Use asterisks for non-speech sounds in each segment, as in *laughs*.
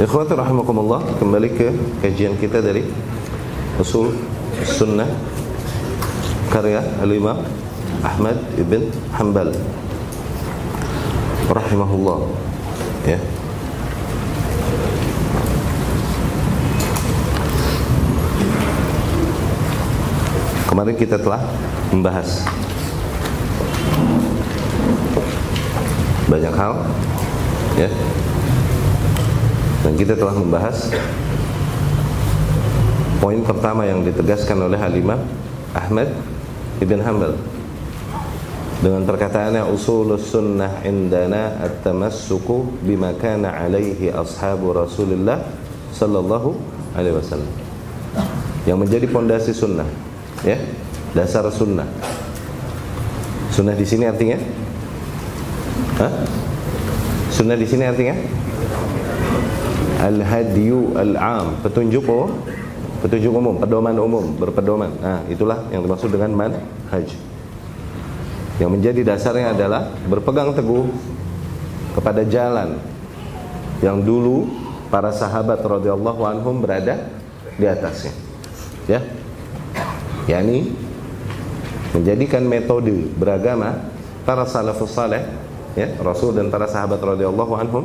Ikhwati rahimakumullah, kembali ke kajian kita dari usul sunnah karya Al-Imam Ahmad ibn Hanbal. Rahimahullah. Ya. Kemarin kita telah membahas banyak hal ya dan kita telah membahas poin pertama yang ditegaskan oleh Halimah Ahmad Ibn Hanbal. Dengan perkataannya usulus sunnah indana at-tamassuku bima kana alaihi ashabu Rasulullah sallallahu alaihi wasallam. Yang menjadi pondasi sunnah ya dasar sunnah. Sunnah di sini artinya? Hah? sunnah di sini artinya al-hadyu al-am, petunjuk oh, petunjuk umum, pedoman umum, berpedoman. Nah, itulah yang dimaksud dengan manhaj. Yang menjadi dasarnya adalah berpegang teguh kepada jalan yang dulu para sahabat radhiyallahu anhum berada di atasnya. Ya. yakni menjadikan metode beragama para salafus saleh ya, Rasul dan para sahabat radhiyallahu anhum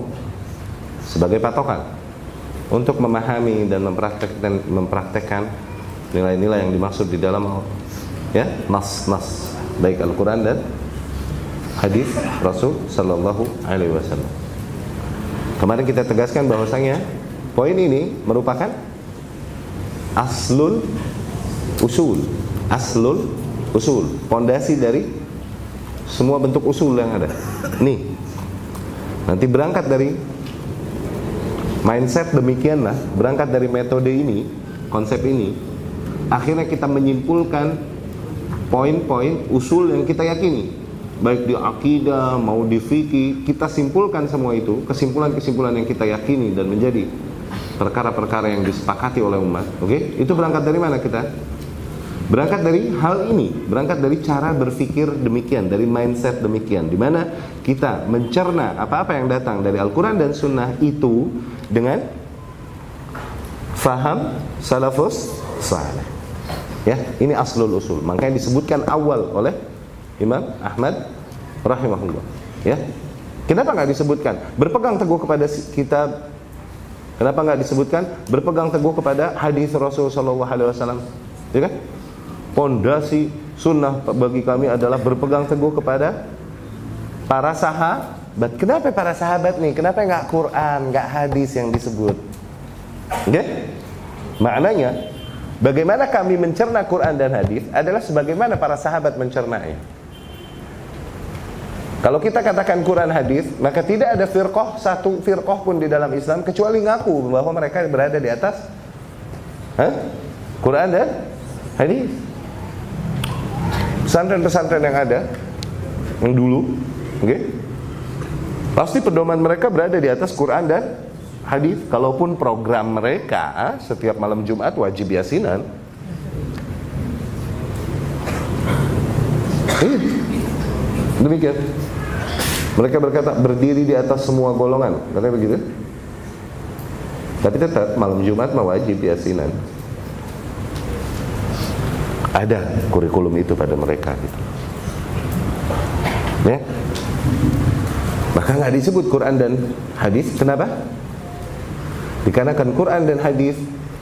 sebagai patokan untuk memahami dan mempraktekkan nilai-nilai yang dimaksud di dalam ya nas-nas baik Al-Qur'an dan hadis Rasul sallallahu alaihi wasallam. Kemarin kita tegaskan bahwasanya poin ini merupakan aslul usul, aslul usul, pondasi dari semua bentuk usul yang ada. Nih. Nanti berangkat dari mindset demikianlah berangkat dari metode ini konsep ini akhirnya kita menyimpulkan poin-poin usul yang kita yakini. Baik di akidah mau di fikih kita simpulkan semua itu kesimpulan-kesimpulan yang kita yakini dan menjadi perkara-perkara yang disepakati oleh umat. Oke? Okay? itu berangkat dari mana kita Berangkat dari hal ini, berangkat dari cara berpikir demikian, dari mindset demikian, di mana kita mencerna apa-apa yang datang dari Al-Quran dan Sunnah itu dengan faham salafus saleh. Ya, ini aslul usul. Makanya disebutkan awal oleh Imam Ahmad rahimahullah. Ya, kenapa nggak disebutkan? Berpegang teguh kepada kitab. Kenapa nggak disebutkan? Berpegang teguh kepada hadis Rasulullah Wasallam. Ya kan? Pondasi sunnah bagi kami adalah berpegang teguh kepada para sahabat. Kenapa para sahabat nih? Kenapa nggak Quran, nggak hadis yang disebut? Oke? Okay? Maknanya, bagaimana kami mencerna Quran dan hadis adalah sebagaimana para sahabat mencernanya. Kalau kita katakan Quran hadis, maka tidak ada firqah satu firqah pun di dalam Islam kecuali ngaku bahwa mereka berada di atas huh? Quran dan hadis pesantren-pesantren yang ada yang dulu, oke? Okay? Pasti pedoman mereka berada di atas Quran dan hadis. Kalaupun program mereka setiap malam Jumat wajib yasinan. Iya. Demikian. Mereka berkata berdiri di atas semua golongan, katanya begitu. Tapi tetap malam Jumat wajib yasinan ada kurikulum itu pada mereka gitu. Ya. Maka nggak disebut Quran dan hadis. Kenapa? Dikarenakan Quran dan hadis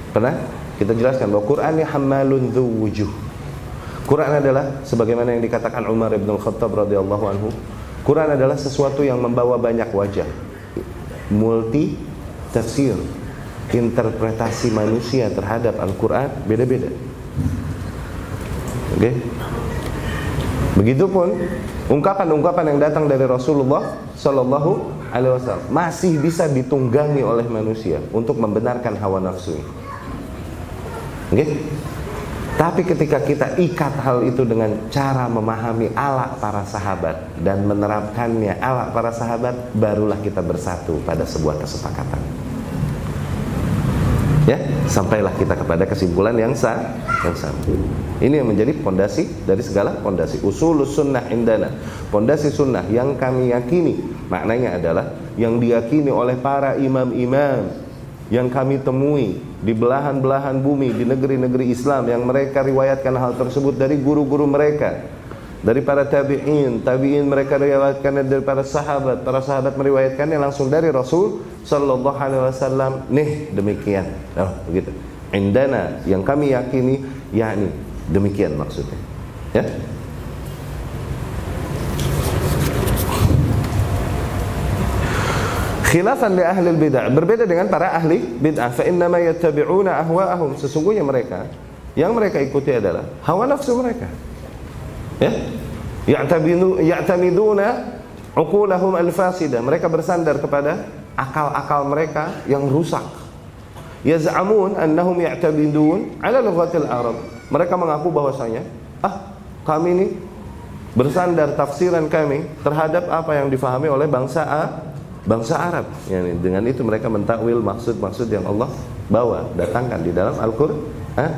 pernah kita jelaskan bahwa Quran ini hamalun wujuh. Quran adalah sebagaimana yang dikatakan Umar bin Khattab radhiyallahu anhu. Quran adalah sesuatu yang membawa banyak wajah. Multi tafsir, interpretasi manusia terhadap Al-Qur'an beda-beda. Okay? Begitupun ungkapan-ungkapan yang datang dari Rasulullah Shallallahu Alaihi Wasallam masih bisa ditunggangi oleh manusia untuk membenarkan hawa nafsu. Okay? Tapi ketika kita ikat hal itu dengan cara memahami alak para sahabat dan menerapkannya alak para sahabat, barulah kita bersatu pada sebuah kesepakatan. Ya, sampailah kita kepada kesimpulan yang sah, yang sama. Ini yang menjadi pondasi dari segala pondasi. Usulus sunnah indana. Pondasi sunnah yang kami yakini. Maknanya adalah yang diyakini oleh para imam-imam. Yang kami temui di belahan-belahan bumi di negeri-negeri Islam yang mereka riwayatkan hal tersebut dari guru-guru mereka. Dari para tabi'in. Tabi'in mereka riwayatkan dari para sahabat. Para sahabat meriwayatkannya langsung dari Rasul sallallahu alaihi wasallam. Nih demikian. Oh begitu. Indana yang kami yakini yakni demikian maksudnya. Ya? Khilafan li ahli bid'ah. Berbeda dengan para ahli bid'ah. Fa inna ma yattabi'una ahwa'ahum. Sesungguhnya mereka yang mereka ikuti adalah hawa nafsu mereka. Ya? Ya'tabidu ya'tamiduna uqulahum al-fasida. Mereka bersandar kepada akal-akal mereka yang rusak. Yaz'amun annahum ya'tabidun ala lughatil arab mereka mengaku bahwasanya ah kami ini bersandar tafsiran kami terhadap apa yang difahami oleh bangsa A bangsa Arab. Yani dengan itu mereka mentakwil maksud-maksud yang Allah bawa datangkan di dalam Al-Qur'an.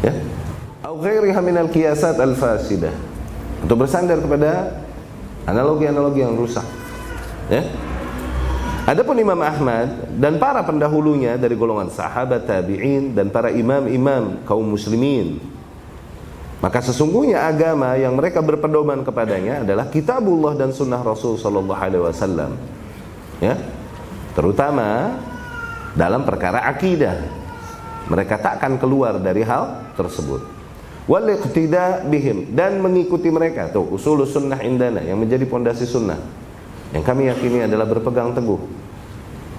Ya. Au ghairiha minal qiyasat al-fasidah. Untuk bersandar kepada analogi-analogi yang rusak. Ya. Adapun Imam Ahmad dan para pendahulunya dari golongan sahabat tabi'in dan para imam-imam kaum muslimin maka sesungguhnya agama yang mereka berpedoman kepadanya adalah kitabullah dan sunnah Rasul sallallahu alaihi wasallam. Ya. Terutama dalam perkara akidah. Mereka tak akan keluar dari hal tersebut. Wal bihim dan mengikuti mereka. Tuh, usul sunnah indana yang menjadi pondasi sunnah. Yang kami yakini adalah berpegang teguh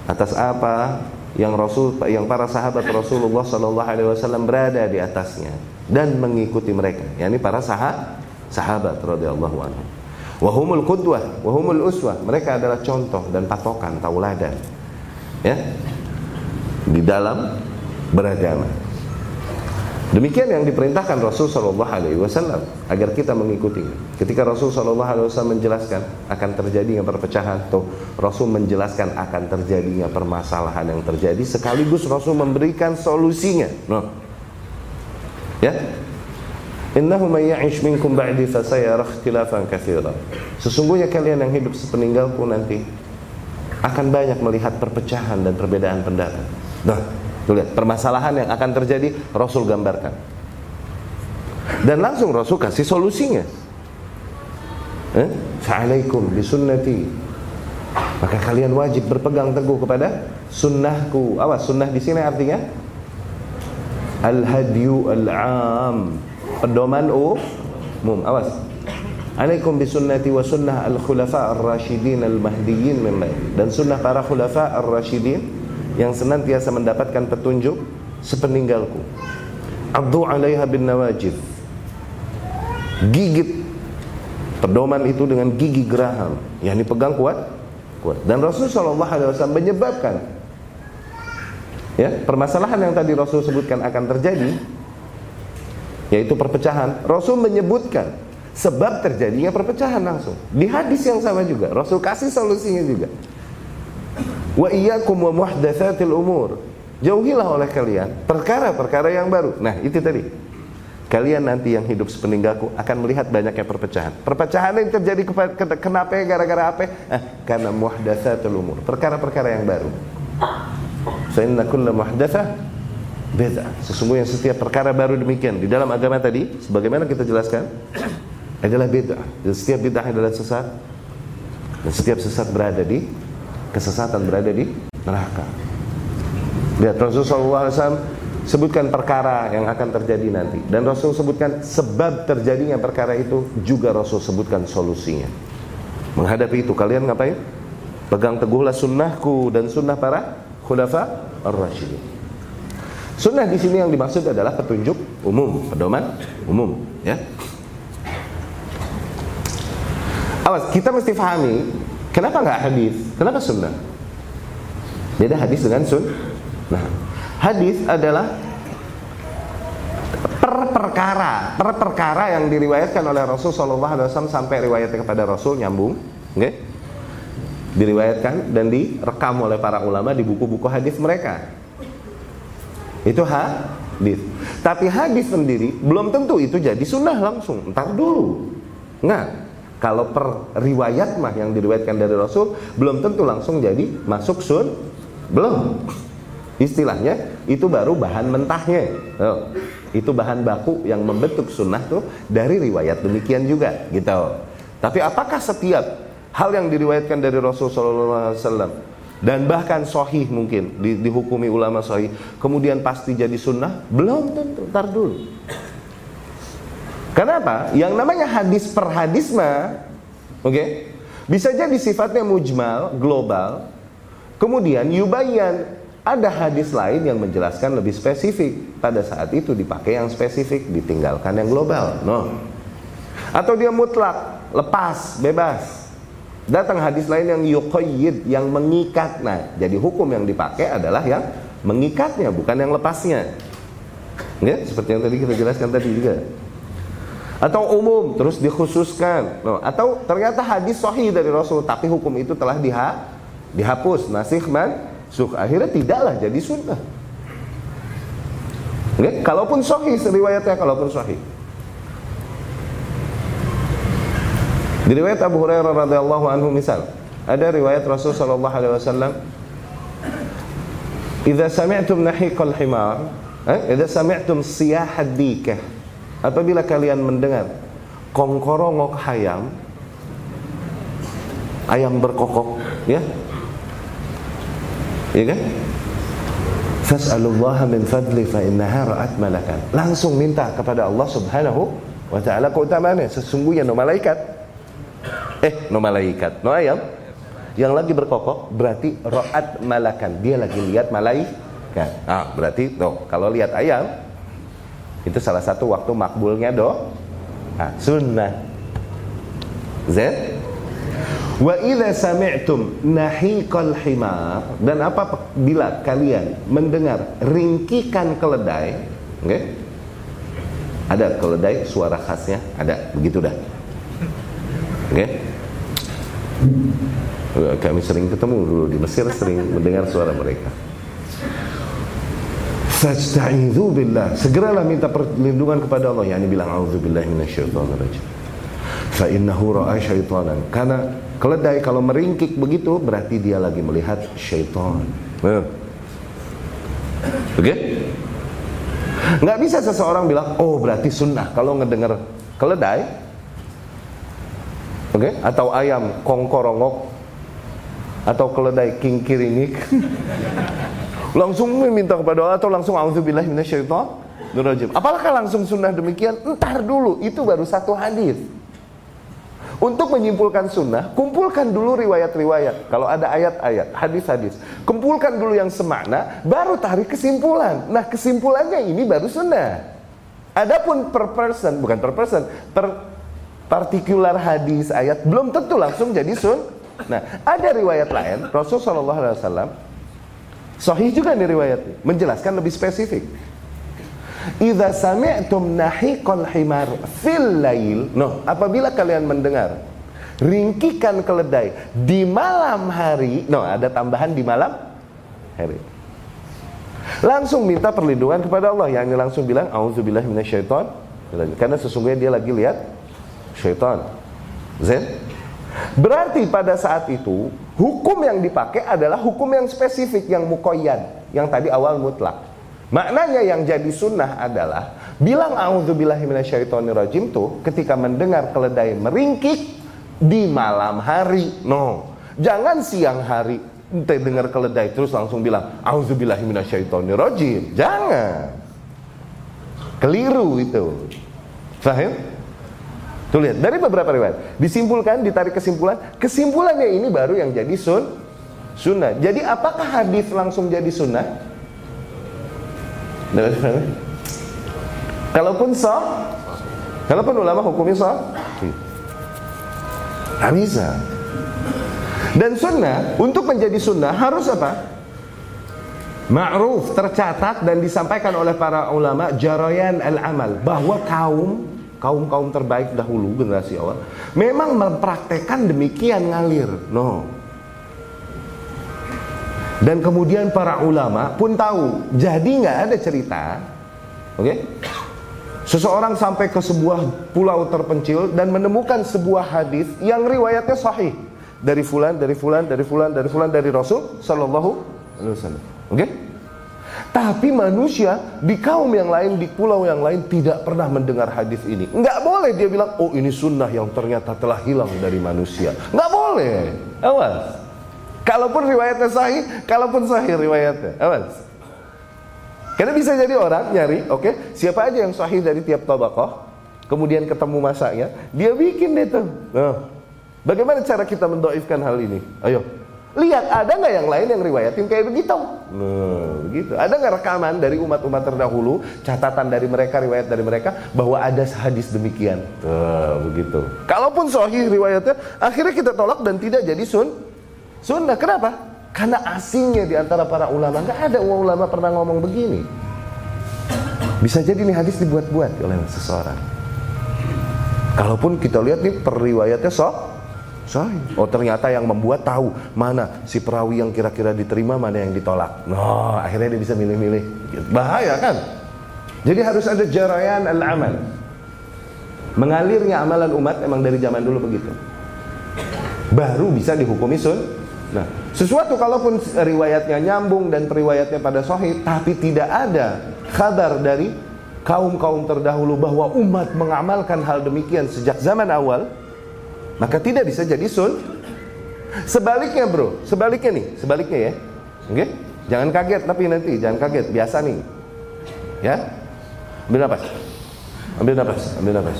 atas apa yang Rasul yang para sahabat Rasulullah sallallahu alaihi wasallam berada di atasnya dan mengikuti mereka. Yakni para sahabat sahabat radhiyallahu anhu. Wahumul qudwah wahumul uswah. Mereka adalah contoh dan patokan tauladan. Ya? Di dalam beragama Demikian yang diperintahkan Rasul Shallallahu Alaihi Wasallam agar kita mengikutinya. Ketika Rasul Shallallahu Alaihi Wasallam menjelaskan akan terjadinya perpecahan, atau Rasul menjelaskan akan terjadinya permasalahan yang terjadi, sekaligus Rasul memberikan solusinya. No. Ya, Innahu may ya'ish minkum ba'di fasayara. Sesungguhnya kalian yang hidup sepeninggalku nanti akan banyak melihat perpecahan dan perbedaan pendapat. Nah, Tuh lihat, permasalahan yang akan terjadi Rasul gambarkan. Dan langsung Rasul kasih solusinya. Eh? Assalamualaikum bisunnati. Maka kalian wajib berpegang teguh kepada sunnahku. Awas, sunnah di sini artinya al-hadyu al-am. Pedoman umum. Awas. Alaikum bisunnati wa sunnah al-khulafa ar-rasyidin al-mahdiyyin Dan sunnah para khulafa ar-rasyidin yang senantiasa mendapatkan petunjuk sepeninggalku. Abdu 'alaiha bin nawajib. Gigit pedoman itu dengan gigi geraham, yakni pegang kuat, kuat. Dan Rasul sallallahu alaihi wasallam menyebabkan ya, permasalahan yang tadi Rasul sebutkan akan terjadi yaitu perpecahan. Rasul menyebutkan sebab terjadinya perpecahan langsung. Di hadis yang sama juga Rasul kasih solusinya juga. Wa iyyakum wa muhdatsatil umur. Jauhilah oleh kalian perkara-perkara yang baru. Nah, itu tadi. Kalian nanti yang hidup sepeninggalku akan melihat banyaknya perpecahan. Perpecahan yang terjadi kenapa gara-gara apa? Eh, karena muhdatsatul umur. Perkara-perkara yang baru. Fa inna kulla muhdatsah bid'ah. Sesungguhnya setiap perkara baru demikian di dalam agama tadi sebagaimana kita jelaskan adalah bid'ah. Dan setiap bid'ah adalah sesat. Dan setiap sesat berada di kesesatan berada di neraka. Lihat Rasulullah SAW sebutkan perkara yang akan terjadi nanti dan Rasul sebutkan sebab terjadinya perkara itu juga Rasul sebutkan solusinya. Menghadapi itu kalian ngapain? Pegang teguhlah sunnahku dan sunnah para khulafa ar-rasyidin. Sunnah di sini yang dimaksud adalah petunjuk umum, pedoman umum, ya. Awas, kita mesti pahami Kenapa nggak hadis? Kenapa sunnah? Beda hadis dengan sun. Nah, hadis adalah per perkara, per perkara yang diriwayatkan oleh Rasul Shallallahu Alaihi Wasallam sampai riwayatnya kepada Rasul nyambung, okay? diriwayatkan dan direkam oleh para ulama di buku-buku hadis mereka. Itu hadis. Tapi hadis sendiri belum tentu itu jadi sunnah langsung. Ntar dulu, nggak. Kalau per riwayat mah yang diriwayatkan dari Rasul belum tentu langsung jadi masuk sun Belum. Istilahnya itu baru bahan mentahnya. Oh, itu bahan baku yang membentuk sunnah tuh dari riwayat demikian juga gitu. Tapi apakah setiap hal yang diriwayatkan dari Rasulullah SAW dan bahkan sohih mungkin di, dihukumi ulama sohih kemudian pasti jadi sunnah belum tentu tar dulu kenapa yang namanya hadis per hadis mah oke okay, bisa jadi sifatnya mujmal global kemudian yubayan ada hadis lain yang menjelaskan lebih spesifik. Pada saat itu dipakai yang spesifik, ditinggalkan yang global. No. Atau dia mutlak, lepas, bebas. Datang hadis lain yang yuqayyid, yang mengikat. Nah, jadi hukum yang dipakai adalah yang mengikatnya, bukan yang lepasnya. Ya, seperti yang tadi kita jelaskan tadi juga. Atau umum, terus dikhususkan. Atau ternyata hadis sahih dari Rasul, tapi hukum itu telah diha dihapus, nasih man akhirnya tidaklah jadi sunnah. Nggak? Kalaupun sahih riwayatnya kalaupun sahih. Di riwayat Abu Hurairah radhiyallahu anhu misal, ada riwayat Rasul sallallahu alaihi wasallam "Idza sami'tum nahiqal himar, eh, idza sami'tum siyahad dikah." Apabila kalian mendengar kongkorongok ayam, ayam berkokok, ya, Ya kan? Fas'alullaha min fadli fa innaha ra'at malakan. Langsung minta kepada Allah Subhanahu wa taala keutamaannya. Sesungguhnya no malaikat. Eh, no malaikat, no ayam yang lagi berkokok berarti ra'at malakan. Dia lagi lihat malaikat. Ah, berarti no, kalau lihat ayam itu salah satu waktu makbulnya do. Ah, sunnah. Z Wa idza sami'tum nahiqal himar dan apa bila kalian mendengar ringkikan keledai? Okay? Ada keledai suara khasnya, ada begitu dah. Oke? Okay? Kami sering ketemu dulu di Mesir sering mendengar suara mereka. Fasta'idzu billah. Segeralah minta perlindungan kepada Allah. Yani bilang auzubillahi minasyaitonir Fa innahu ra'a syaitanan. Karena Keledai kalau meringkik begitu berarti dia lagi melihat syaitan. Oke? Okay? Nggak bisa seseorang bilang, oh berarti sunnah kalau ngedenger keledai, oke? Okay? Atau ayam kongkorongok, atau keledai kingkirinik, langsung meminta kepada Allah atau langsung auzubillah minasyaiton. Apakah langsung sunnah demikian? Entar dulu, itu baru satu hadis. Untuk menyimpulkan sunnah, kumpulkan dulu riwayat-riwayat. Kalau ada ayat-ayat, hadis-hadis. Kumpulkan dulu yang semakna, baru tarik kesimpulan. Nah kesimpulannya ini baru sunnah. Adapun per person, bukan per person, per partikular hadis ayat belum tentu langsung jadi sun. Nah, ada riwayat lain Rasulullah SAW Sahih juga nih riwayat menjelaskan lebih spesifik. Idza sami'tum nahiqal himar fil lail. No, apabila kalian mendengar ringkikan keledai di malam hari. No, ada tambahan di malam hari. Langsung minta perlindungan kepada Allah. Yang langsung bilang auzubillahi minasyaiton. Karena sesungguhnya dia lagi lihat syaitan. Zen. Berarti pada saat itu hukum yang dipakai adalah hukum yang spesifik yang mukoyad, yang tadi awal mutlak. Maknanya yang jadi sunnah adalah bilang minasyaitonirrajim tuh ketika mendengar keledai meringkik di malam hari. No. Jangan siang hari dengar keledai terus langsung bilang minasyaitonirrajim. Jangan. Keliru itu. Fahim? Tuh lihat dari beberapa riwayat disimpulkan ditarik kesimpulan kesimpulannya ini baru yang jadi sun sunnah. Jadi apakah hadis langsung jadi sunnah? Kalaupun sah, kalaupun ulama hukumnya sah, nggak bisa. Dan sunnah untuk menjadi sunnah harus apa? Ma'ruf tercatat dan disampaikan oleh para ulama jarayan al-amal bahwa kaum kaum kaum terbaik dahulu generasi awal memang mempraktekkan demikian ngalir. No, dan kemudian para ulama pun tahu, jadi nggak ada cerita, oke? Okay? Seseorang sampai ke sebuah pulau terpencil dan menemukan sebuah hadis yang riwayatnya sahih dari fulan, dari fulan, dari fulan, dari fulan, dari Rasul Shallallahu Alaihi Wasallam. Oke? Tapi manusia di kaum yang lain, di pulau yang lain tidak pernah mendengar hadis ini. Nggak boleh dia bilang, oh ini sunnah yang ternyata telah hilang dari manusia. Nggak boleh. Awas. Kalaupun riwayatnya sahih, kalaupun sahih riwayatnya. Awas. Karena bisa jadi orang nyari, oke, okay, siapa aja yang sahih dari tiap tabakoh, kemudian ketemu masanya, dia bikin deh tuh. Nah, bagaimana cara kita mendoifkan hal ini? Ayo, Lihat ada nggak yang lain yang riwayatin kayak begitu? Nah, begitu. Ada nggak rekaman dari umat-umat terdahulu, catatan dari mereka, riwayat dari mereka bahwa ada hadis demikian? Nah, begitu. Kalaupun sahih riwayatnya, akhirnya kita tolak dan tidak jadi sun sunnah. Kenapa? Karena asingnya di antara para ulama. Nggak ada ulama pernah ngomong begini. Bisa jadi nih hadis dibuat-buat oleh seseorang. Kalaupun kita lihat nih periwayatnya sok Sahih. Oh ternyata yang membuat tahu mana si perawi yang kira-kira diterima, mana yang ditolak. Nah, akhirnya dia bisa milih-milih. Bahaya kan? Jadi harus ada jarayan al-amal. Mengalirnya amalan umat emang dari zaman dulu begitu. Baru bisa dihukumi sun. Nah, sesuatu kalaupun riwayatnya nyambung dan periwayatnya pada sahih, tapi tidak ada kabar dari kaum-kaum terdahulu bahwa umat mengamalkan hal demikian sejak zaman awal, maka tidak bisa jadi sun. Sebaliknya bro, sebaliknya nih, sebaliknya ya. Oke? Okay? Jangan kaget tapi nanti, jangan kaget, biasa nih. Ya? Ambil nafas. Ambil nafas, ambil nafas.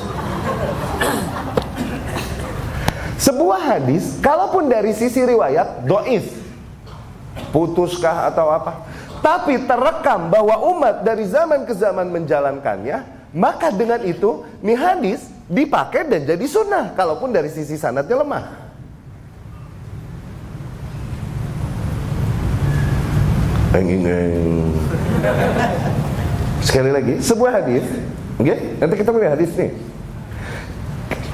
Sebuah hadis, kalaupun dari sisi riwayat doif, putuskah atau apa, tapi terekam bahwa umat dari zaman ke zaman menjalankannya, maka dengan itu, nih hadis dipakai dan jadi sunnah kalaupun dari sisi sanatnya lemah sekali lagi sebuah hadis okay? nanti kita melihat hadis nih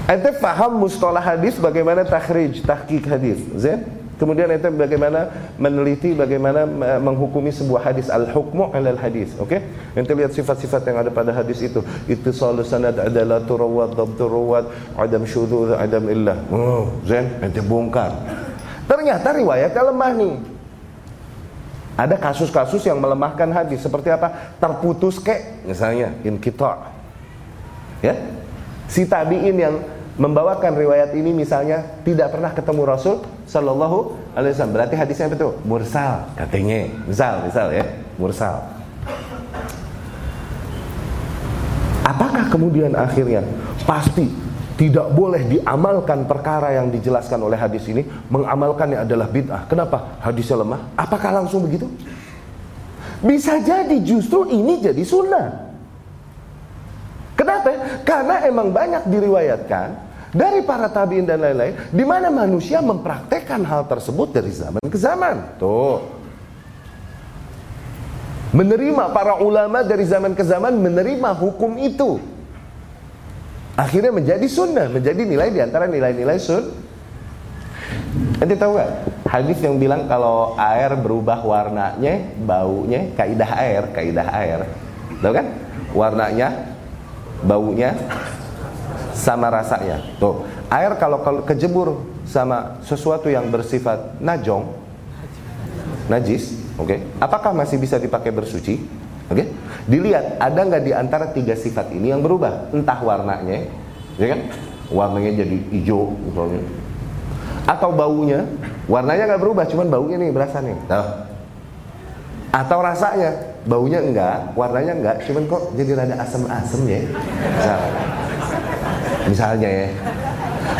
Ente paham mustalah hadis bagaimana takhrij, tahqiq hadis, Zain? Kemudian itu bagaimana meneliti, bagaimana menghukumi sebuah hadis al-hukmu al hadis, oke? Okay? Ente lihat sifat-sifat yang ada pada hadis itu. Itu selalu sanad adalah turawat, dhabtu rawat, adam syudzuz, adam illah. Oh, zen, ente bongkar. Ternyata riwayatnya lemah nih. Ada kasus-kasus yang melemahkan hadis seperti apa? Terputus kek misalnya in kita. Ya? Si tabi'in yang membawakan riwayat ini misalnya tidak pernah ketemu Rasul Shallallahu Alaihi Wasallam. Berarti hadisnya betul mursal katanya. Misal, misal ya, mursal. Apakah kemudian akhirnya pasti tidak boleh diamalkan perkara yang dijelaskan oleh hadis ini mengamalkannya adalah bid'ah. Kenapa? Hadisnya lemah. Apakah langsung begitu? Bisa jadi justru ini jadi sunnah. Kenapa? Karena emang banyak diriwayatkan dari para tabiin dan lain-lain di mana manusia mempraktekkan hal tersebut dari zaman ke zaman. Tuh. Menerima para ulama dari zaman ke zaman menerima hukum itu. Akhirnya menjadi sunnah, menjadi nilai di antara nilai-nilai sun. Nanti tahu gak? Hadis yang bilang kalau air berubah warnanya, baunya, kaidah air, kaidah air. Tahu kan? Warnanya, baunya, sama rasanya. Tuh, air kalau kejebur sama sesuatu yang bersifat najong, najis, oke, okay, apakah masih bisa dipakai bersuci? Oke, okay? dilihat ada nggak di antara tiga sifat ini yang berubah, entah warnanya, ya kan, warnanya jadi hijau, misalnya, atau baunya, warnanya nggak berubah, cuman baunya nih berasa nih, Tuh. atau rasanya, baunya enggak, warnanya enggak, cuman kok jadi rada asem-asem ya, nah, Misalnya ya.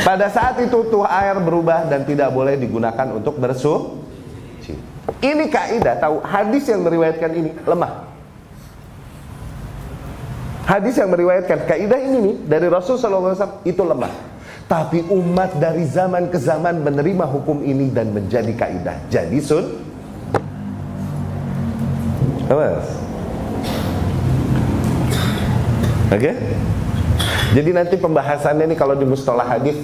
Pada saat itu tuh air berubah dan tidak boleh digunakan untuk bersuci. Ini kaidah tahu hadis yang meriwayatkan ini lemah. Hadis yang meriwayatkan kaidah ini nih dari Rasul SAW itu lemah. Tapi umat dari zaman ke zaman menerima hukum ini dan menjadi kaidah. Jadi sun. Oke? Okay? Jadi nanti pembahasannya ini kalau di mustalah hadis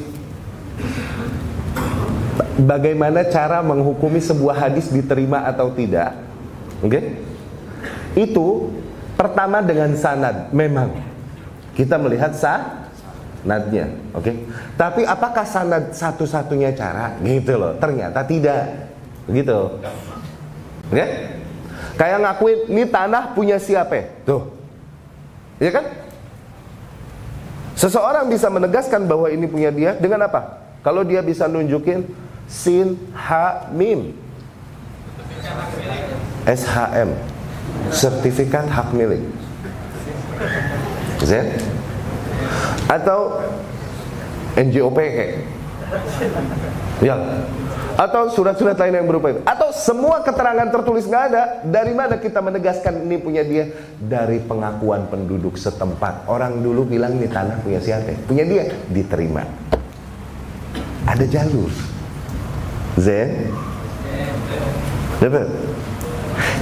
bagaimana cara menghukumi sebuah hadis diterima atau tidak. Oke? Okay? Itu pertama dengan sanad, memang kita melihat sanadnya, oke? Okay? Tapi apakah sanad satu-satunya cara? Gitu loh. Ternyata tidak. Begitu. Ya? Kayak ngakuin ini tanah punya siapa? Tuh. Ya kan? Seseorang bisa menegaskan bahwa ini punya dia dengan apa? Kalau dia bisa nunjukin sin ha mim SHM sertifikat hak milik. Zat? Atau NJOP Ya. Atau surat-surat lain yang berupa itu. Atau semua keterangan tertulis nggak ada. Dari mana kita menegaskan ini punya dia? Dari pengakuan penduduk setempat. Orang dulu bilang ini tanah punya siapa? Punya dia. Diterima. Ada jalur. Zen. Dapat.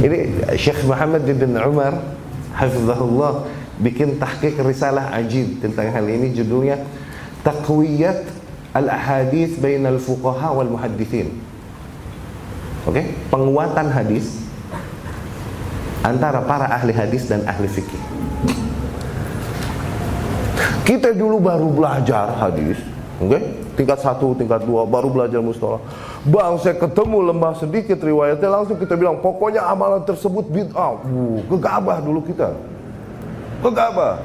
Ini Syekh Muhammad bin Umar Hafizahullah bikin tahqiq risalah ajib tentang hal ini judulnya Taqwiyat al-ahadith bainal fuqaha wal muhaddithin. Oke, okay? penguatan hadis antara para ahli hadis dan ahli fikih. Kita dulu baru belajar hadis, oke? Okay? Tingkat satu, tingkat dua, baru belajar mustalah. Bang, saya ketemu lemah sedikit riwayatnya langsung kita bilang pokoknya amalan tersebut bid'ah. Uh, gegabah dulu kita. Gegabah.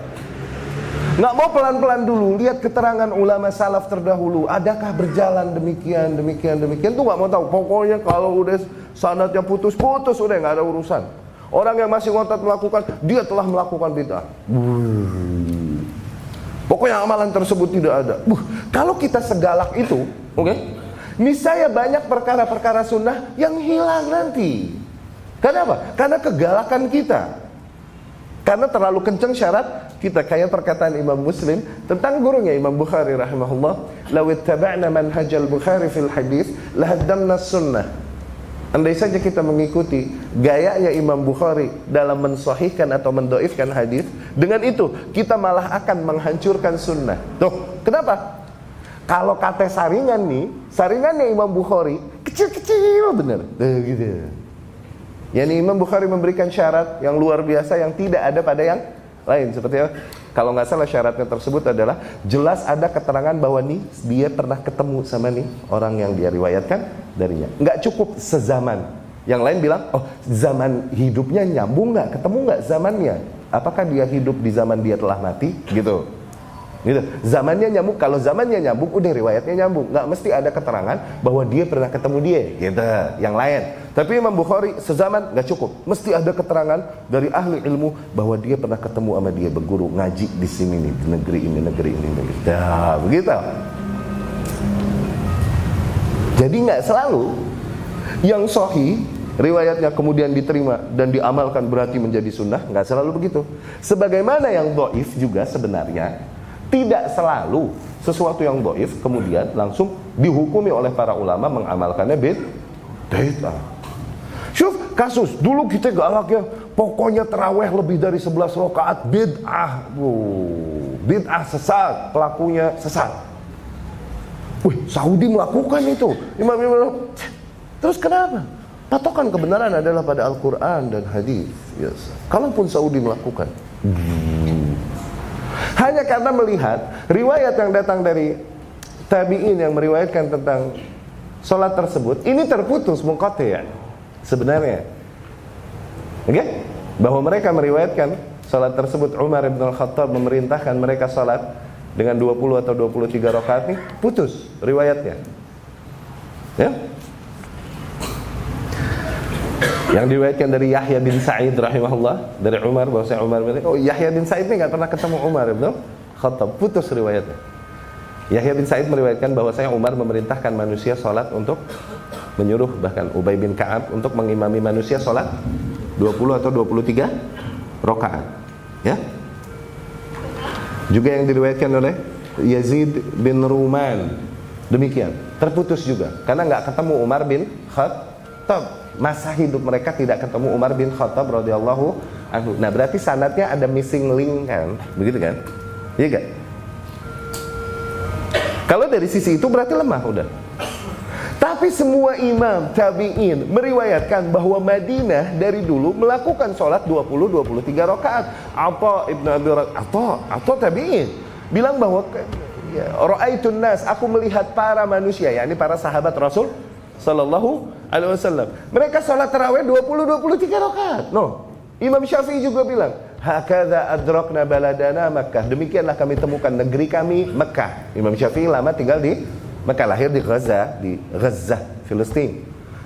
Nggak mau pelan-pelan dulu, lihat keterangan ulama salaf terdahulu. Adakah berjalan demikian, demikian, demikian? Tuh nggak mau tahu. Pokoknya kalau udah sanatnya putus, putus udah nggak ada urusan. Orang yang masih ngotot melakukan, dia telah melakukan bid'ah. Pokoknya amalan tersebut tidak ada. Buh, kalau kita segalak itu, oke? Okay? Misalnya banyak perkara-perkara sunnah yang hilang nanti. Kenapa? Karena kegalakan kita. Karena terlalu kencang syarat kita kayak perkataan Imam Muslim tentang gurunya Imam Bukhari rahimahullah, "Law ittaba'na manhajal Bukhari fil hadis lahaddamna sunnah." Andai saja kita mengikuti gayanya Imam Bukhari dalam mensahihkan atau mendoifkan hadis, dengan itu kita malah akan menghancurkan sunnah. Tuh, kenapa? Kalau kata saringan nih, saringannya Imam Bukhari kecil-kecil bener. Tuh, gitu. Yani Imam Bukhari memberikan syarat yang luar biasa yang tidak ada pada yang lain seperti? Kalau nggak salah syaratnya tersebut adalah jelas ada keterangan bahwa nih dia pernah ketemu sama nih orang yang dia riwayatkan darinya. Nggak cukup sezaman. Yang lain bilang, oh zaman hidupnya nyambung nggak? Ketemu nggak zamannya? Apakah dia hidup di zaman dia telah mati? Gitu. Gitu. Zamannya nyambung, kalau zamannya nyambung, udah riwayatnya nyambung. Nggak mesti ada keterangan bahwa dia pernah ketemu dia, gitu. Yang lain. Tapi Imam Bukhari sezaman nggak cukup. Mesti ada keterangan dari ahli ilmu bahwa dia pernah ketemu sama dia berguru ngaji di sini nih, di negeri ini, negeri ini, negeri. Dah, begitu. Jadi nggak selalu yang sohi riwayatnya kemudian diterima dan diamalkan berarti menjadi sunnah nggak selalu begitu sebagaimana yang doif juga sebenarnya tidak selalu sesuatu yang doif kemudian langsung dihukumi oleh para ulama mengamalkannya bid bid'ah. Syuf, kasus dulu kita galak ya, pokoknya teraweh lebih dari 11 rakaat bid'ah. Bid'ah sesat, pelakunya sesat. Wih, Saudi melakukan itu. Imam Imam Terus kenapa? Patokan kebenaran adalah pada Al-Quran dan hadis. Yes. Kalaupun Saudi melakukan, hanya karena melihat riwayat yang datang dari tabi'in yang meriwayatkan tentang sholat tersebut, ini terputus ya sebenarnya. Oke? Okay? Bahwa mereka meriwayatkan sholat tersebut Umar bin Al-Khattab memerintahkan mereka sholat dengan 20 atau 23 rakaat nih putus riwayatnya. Ya? Yang diriwayatkan dari Yahya bin Sa'id rahimahullah dari Umar bahwa saya Umar bin Oh Yahya bin Sa'id ini nggak pernah ketemu Umar bin Khattab putus riwayatnya. Yahya bin Sa'id meriwayatkan bahwa saya Umar memerintahkan manusia sholat untuk menyuruh bahkan Ubay bin Ka'ab untuk mengimami manusia sholat 20 atau 23 rokaat. Ya. Juga yang diriwayatkan oleh Yazid bin Ruman demikian terputus juga karena nggak ketemu Umar bin Khattab masa hidup mereka tidak ketemu Umar bin Khattab radhiyallahu anhu. Nah, berarti sanatnya ada missing link kan? Begitu kan? Iya gak? Kalau dari sisi itu berarti lemah udah. Tapi semua imam tabi'in meriwayatkan bahwa Madinah dari dulu melakukan sholat 20-23 rakaat. Apa Ibn Abi Atau atau tabi'in bilang bahwa ya, Ra'aitun nas, aku melihat para manusia, yakni para sahabat Rasul sallallahu alaihi wasallam. Mereka salat tarawih 20 23 rakaat. No. Imam Syafi'i juga bilang, "Hakadza adrakna baladana Makkah." Demikianlah kami temukan negeri kami Mekah. Imam Syafi'i lama tinggal di Mekah, lahir di Gaza, di Gaza, Filistin.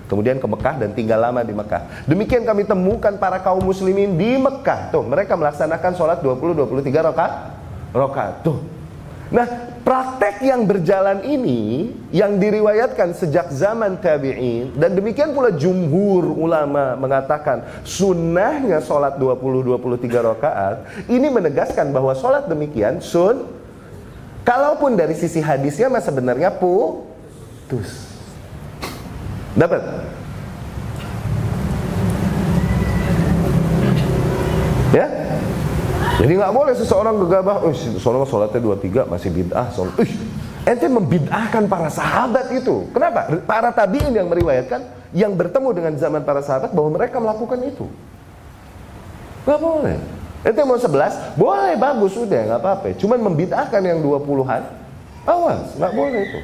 Kemudian ke Mekah dan tinggal lama di Mekah. Demikian kami temukan para kaum muslimin di Mekah. Tuh, mereka melaksanakan sholat 20 23 rakaat. Rakaat. Tuh. Nah, praktek yang berjalan ini yang diriwayatkan sejak zaman tabi'in dan demikian pula jumhur ulama mengatakan sunnahnya sholat 20-23 rakaat ini menegaskan bahwa sholat demikian sun kalaupun dari sisi hadisnya mah sebenarnya putus. Dapat ya jadi nggak boleh seseorang gegabah, oh seorang sholatnya dua tiga masih bid'ah. Sholat. Ente membid'ahkan para sahabat itu. Kenapa? Para tabiin yang meriwayatkan, yang bertemu dengan zaman para sahabat bahwa mereka melakukan itu. Nggak boleh. Ente mau sebelas, boleh bagus sudah nggak apa-apa. Cuman membid'ahkan yang dua puluhan, awas nggak boleh itu.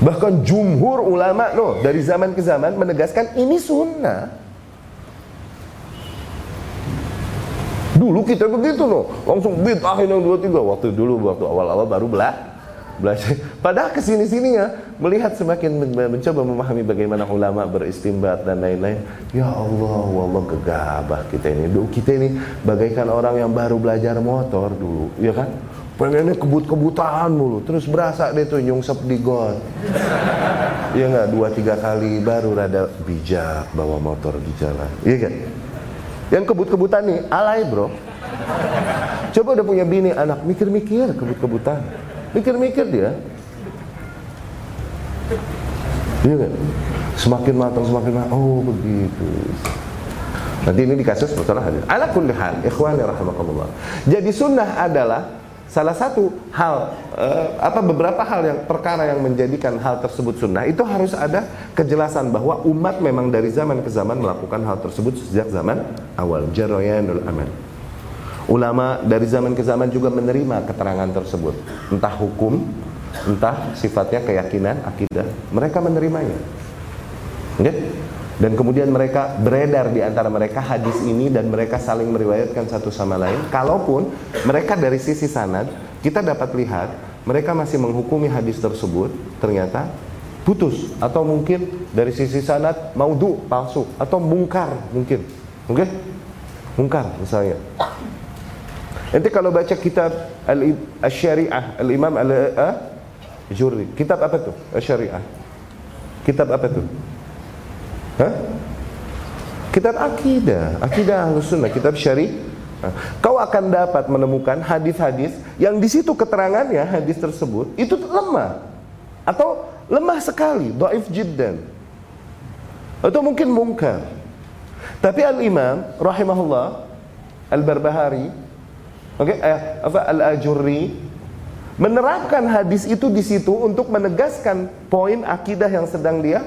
Bahkan jumhur ulama loh dari zaman ke zaman menegaskan ini sunnah. Dulu kita begitu loh, langsung bid'ahin yang dua tiga. Waktu dulu waktu awal-awal baru belah belajar. *laughs* Padahal ke sini sininya melihat semakin mencoba memahami bagaimana ulama beristimbat dan lain-lain. Ya Allah, wallah gegabah kita ini. Duh, kita ini bagaikan orang yang baru belajar motor dulu, ya kan? Pengennya kebut-kebutan mulu, terus berasa deh tuh nyungsep di got. Ya nggak dua tiga kali baru rada bijak bawa motor di jalan, iya kan? Yang kebut-kebutan nih, alay bro. Coba udah punya bini, anak mikir-mikir kebut-kebutan. Mikir-mikir dia. Iya kan? Semakin matang, semakin matang. Oh begitu. Nanti ini di kasus masalah hadis. Ala kulli hal, ikhwani rahimakumullah. Jadi sunnah adalah salah satu hal uh, apa beberapa hal yang perkara yang menjadikan hal tersebut sunnah itu harus ada kejelasan bahwa umat memang dari zaman ke zaman melakukan hal tersebut sejak zaman awal. Jarayanul aman ulama dari zaman ke zaman juga menerima keterangan tersebut. Entah hukum entah sifatnya keyakinan akidah mereka menerimanya. Okay? Dan kemudian mereka beredar di antara mereka hadis ini dan mereka saling meriwayatkan satu sama lain. Kalaupun mereka dari sisi sanad kita dapat lihat mereka masih menghukumi hadis tersebut ternyata putus atau mungkin dari sisi sanad maudhu palsu atau mungkar mungkin. Oke? Okay? Mungkar misalnya. Nanti kalau baca kitab Al-Syariah Al-Imam Al-Jurri, kitab apa tuh? Al-Syariah. Kitab apa tuh? Hah? Kitab akidah, akidah sunnah, kitab syari. Kau akan dapat menemukan hadis-hadis yang di situ keterangannya hadis tersebut itu lemah atau lemah sekali, doif jiddan. Atau mungkin mungkar. Tapi Al-Imam rahimahullah Al-Barbahari oke okay, eh, apa Al-Ajurri menerapkan hadis itu di situ untuk menegaskan poin akidah yang sedang dia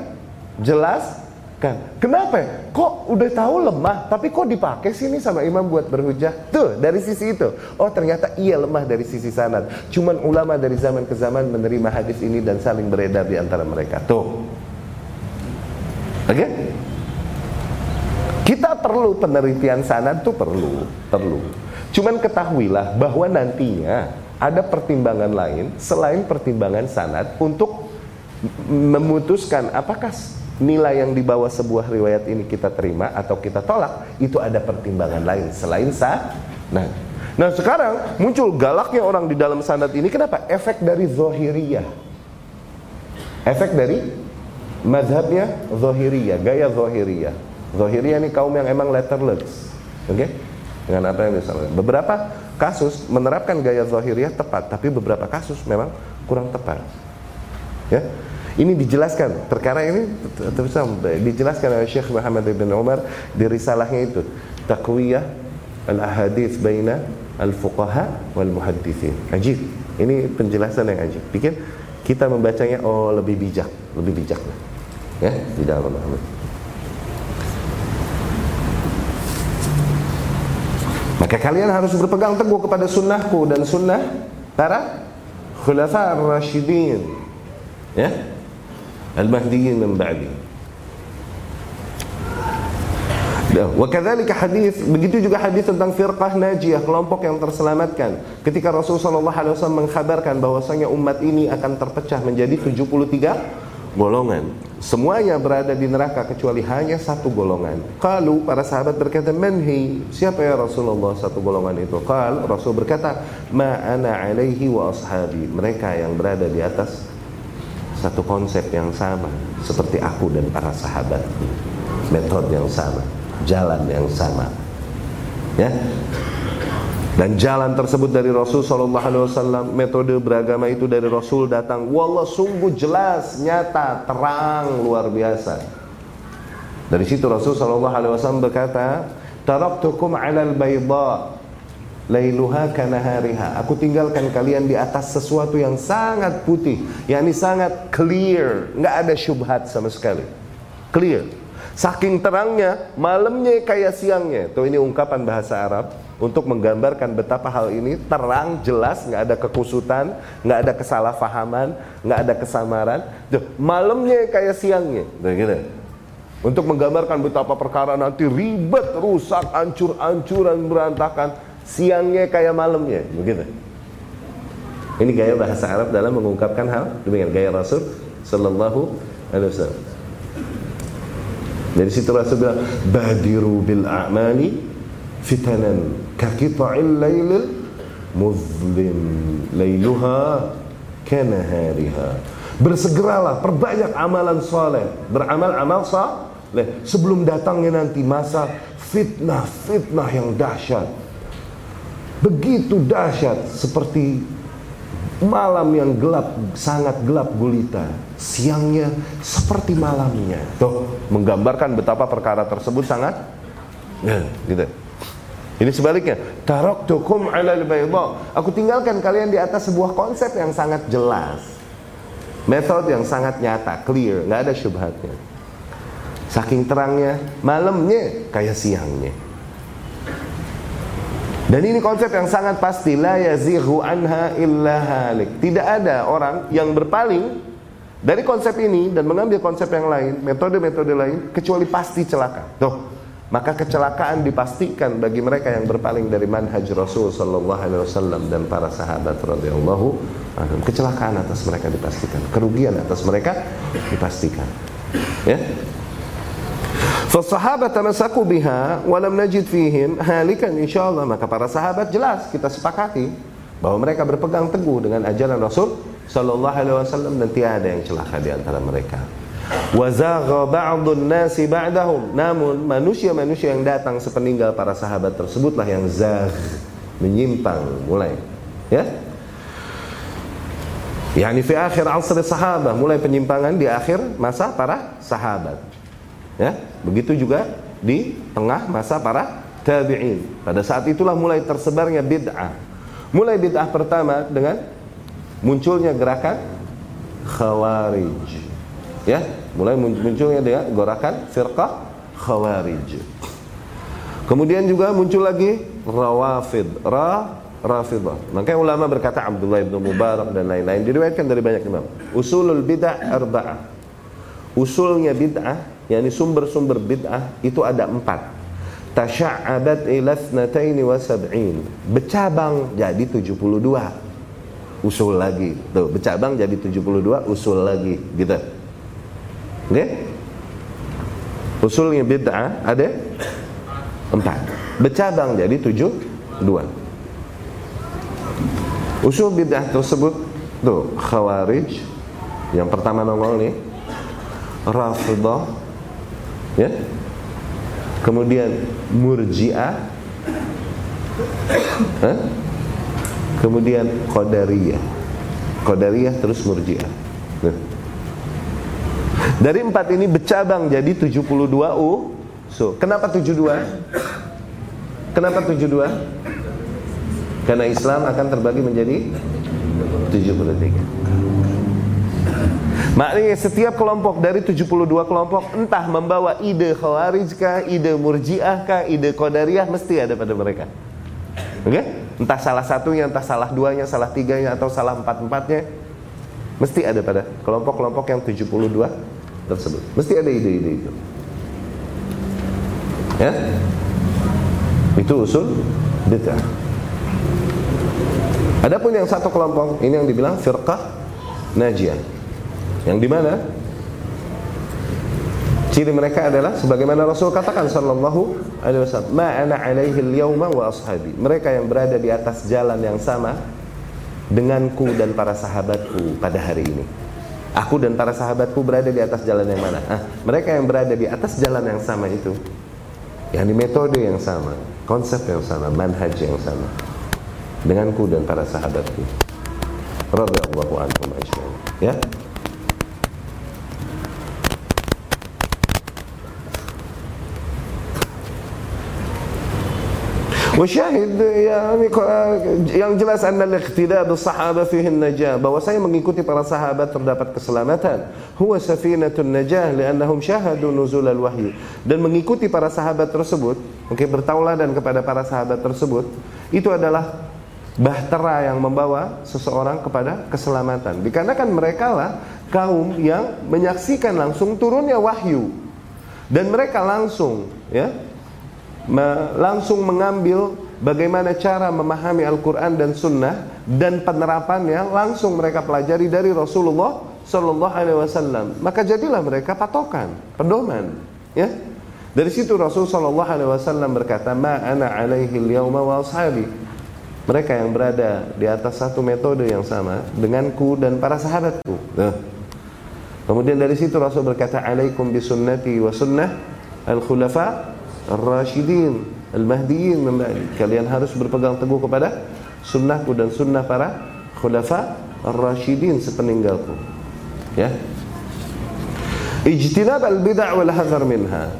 jelas Kan? Kenapa? Kok udah tahu lemah, tapi kok dipakai sini sama imam buat berhujah? Tuh, dari sisi itu. Oh, ternyata iya lemah dari sisi sanad. Cuman ulama dari zaman ke zaman menerima hadis ini dan saling beredar di antara mereka. Tuh. Oke? Okay? Kita perlu penelitian sanad tuh perlu, perlu. Cuman ketahuilah bahwa nantinya ada pertimbangan lain selain pertimbangan sanad untuk memutuskan apakah nilai yang dibawa sebuah riwayat ini kita terima atau kita tolak itu ada pertimbangan lain selain sah nah nah sekarang muncul galaknya orang di dalam sanad ini kenapa? Efek dari zohiriyah. Efek dari madhabnya zohiriyah gaya zohiriyah. Zohiriyah ini kaum yang emang letterless oke? Okay? dengan apa yang misalnya? Beberapa kasus menerapkan gaya zohiriyah tepat tapi beberapa kasus memang kurang tepat ya ini dijelaskan, perkara ini dijelaskan oleh Syekh Muhammad bin Umar di risalahnya itu, Taqwiyah al-ahadits baina al-fuqaha wal muhaddithin. Ajib. Ini penjelasan yang ajib. Bikin kita membacanya oh lebih bijak, lebih bijak. Ya, di dalam Maka kalian harus berpegang teguh kepada sunnahku dan sunnah para khulafa ar-rasyidin. Ya, min ba'di Wa kadzalika hadis begitu juga hadis tentang firqah najiyah kelompok yang terselamatkan. Ketika Rasulullah sallallahu alaihi wasallam mengkhabarkan bahwasanya umat ini akan terpecah menjadi 73 golongan. Semuanya berada di neraka kecuali hanya satu golongan. Kalau para sahabat berkata manhi siapa ya Rasulullah satu golongan itu? Qal Rasul berkata ma ana alaihi wa ashabi. Mereka yang berada di atas satu konsep yang sama seperti aku dan para sahabat metode yang sama jalan yang sama. Ya. Dan jalan tersebut dari Rasul sallallahu alaihi wasallam, metode beragama itu dari Rasul datang, wallah sungguh jelas, nyata, terang, luar biasa. Dari situ Rasul sallallahu alaihi wasallam berkata, "Taraktukum 'alal bayda lailuha kanahariha." Aku tinggalkan kalian di atas sesuatu yang sangat putih, yakni sangat clear, nggak ada syubhat sama sekali. Clear. Saking terangnya, malamnya kayak siangnya. Tuh ini ungkapan bahasa Arab untuk menggambarkan betapa hal ini terang, jelas, nggak ada kekusutan, nggak ada kesalahpahaman, nggak ada kesamaran. Tuh, malamnya kayak siangnya. Tuh, gitu. Untuk menggambarkan betapa perkara nanti ribet, rusak, ancur-ancuran, berantakan. Siangnya kayak malamnya, begitu. Ini gaya bahasa Arab dalam mengungkapkan hal demikian gaya Rasul Sallallahu Alaihi Wasallam. Dari situ Rasul bilang, "Badiru bil a'mali fitanan ka qita'il lailil muzlim lailuha kanahariha." Bersegeralah, perbanyak amalan soleh, beramal amal soleh sebelum datangnya nanti masa fitnah-fitnah yang dahsyat. Begitu dahsyat seperti malam yang gelap sangat gelap gulita. Siangnya seperti malamnya. Tuh menggambarkan betapa perkara tersebut sangat ya, gitu. Ini sebaliknya. Taraktukum alal bayda. Aku tinggalkan kalian di atas sebuah konsep yang sangat jelas. Metode yang sangat nyata clear nggak ada syubhatnya. Saking terangnya malamnya kayak siangnya dan ini konsep yang sangat pasti la yazighu anha illa halik. Tidak ada orang yang berpaling dari konsep ini dan mengambil konsep yang lain, metode-metode lain kecuali pasti celaka. Tuh. Maka kecelakaan dipastikan bagi mereka yang berpaling dari manhaj Rasul sallallahu alaihi wasallam dan para sahabat radhiyallahu anhum. Kecelakaan atas mereka dipastikan, kerugian atas mereka dipastikan. Ya. Fasahabat tamasaku biha walam najid fihim halikan insyaallah maka para sahabat jelas kita sepakati bahwa mereka berpegang teguh dengan ajaran Rasul sallallahu alaihi wasallam dan tiada yang celaka di antara mereka. Wazagha ba'dun nasi ba'dahum. Namun manusia-manusia yang datang sepeninggal para sahabat tersebutlah yang zagh menyimpang mulai ya Yani fi akhir asr sahabah mulai penyimpangan di akhir masa para sahabat. Ya, begitu juga di tengah masa para tabi'in. Pada saat itulah mulai tersebarnya bid'ah. Mulai bid'ah pertama dengan munculnya gerakan khawarij. Ya, mulai munculnya dia gerakan firqah khawarij. Kemudian juga muncul lagi rawafid, ra rafidah. Makanya ulama berkata Abdullah bin Mubarak dan lain-lain diriwayatkan dari banyak imam. Usulul bid'ah arba'ah. Usulnya bid'ah yakni sumber-sumber bid'ah itu ada empat. Tasya'abat ila thnataini wa sab'in. Bercabang jadi 72 usul lagi. Tuh bercabang jadi 72 usul lagi. Gitu. Oke? Okay? usulnya bid'ah ada empat. Bercabang jadi 72 usul bid'ah tersebut tuh khawarij. Yang pertama nongol nih. Rafidah ya. Kemudian murjiah. Hah? kemudian qadariyah. Qadariyah terus murjiah. Nah. dari empat ini bercabang jadi 72 u. So kenapa 72 kenapa 72 karena Islam akan terbagi menjadi 73 Maknanya setiap kelompok dari 72 kelompok entah membawa ide khawarij kah, ide murjiah kah, ide qadariyah mesti ada pada mereka. Oke? Okay? Entah salah satunya, entah salah duanya, salah tiganya atau salah empat-empatnya. Mesti ada pada kelompok-kelompok yang 72 tersebut. Mesti ada ide-ide itu. Ya? Itu usul bid'ah. Adapun yang satu kelompok ini yang dibilang firqah najiyah. Yang di mana ciri mereka adalah sebagaimana Rasul katakan sallallahu alaihi wasallam, "Ma ana alaihi wa ashabi." Mereka yang berada di atas jalan yang sama denganku dan para sahabatku pada hari ini. Aku dan para sahabatku berada di atas jalan yang mana? Mereka yang berada di atas jalan yang sama itu, yang di metode yang sama, konsep yang sama, manhaj yang sama, denganku dan para sahabatku. Radhiyallahu anhum. Ya. Wasyahid yani yang jelas anna al-iqtida bis fihi najah bahwa saya mengikuti para sahabat terdapat keselamatan. Huwa safinatun najah li'annahum syahadu nuzul al-wahyi. Dan mengikuti para sahabat tersebut oke okay, bertauladan kepada para sahabat tersebut itu adalah bahtera yang membawa seseorang kepada keselamatan. Dikarenakan mereka lah kaum yang menyaksikan langsung turunnya wahyu. Dan mereka langsung ya langsung mengambil bagaimana cara memahami Al-Quran dan Sunnah dan penerapannya langsung mereka pelajari dari Rasulullah Sallallahu Alaihi Wasallam. Maka jadilah mereka patokan, pedoman. Ya, dari situ Rasul Sallallahu Alaihi Wasallam berkata, Ma ana alaihi yauma wa ashabi. Mereka yang berada di atas satu metode yang sama denganku dan para sahabatku. Nah. Kemudian dari situ Rasul berkata, Alaikum bisunnati wa sunnah al-khulafa Ar-Rashidin Al-Mahdiyin Kalian harus berpegang teguh kepada Sunnahku dan sunnah para Khulafa Ar-Rashidin sepeninggalku. Ya. Ijtinab al-bid'a wal hazar minha.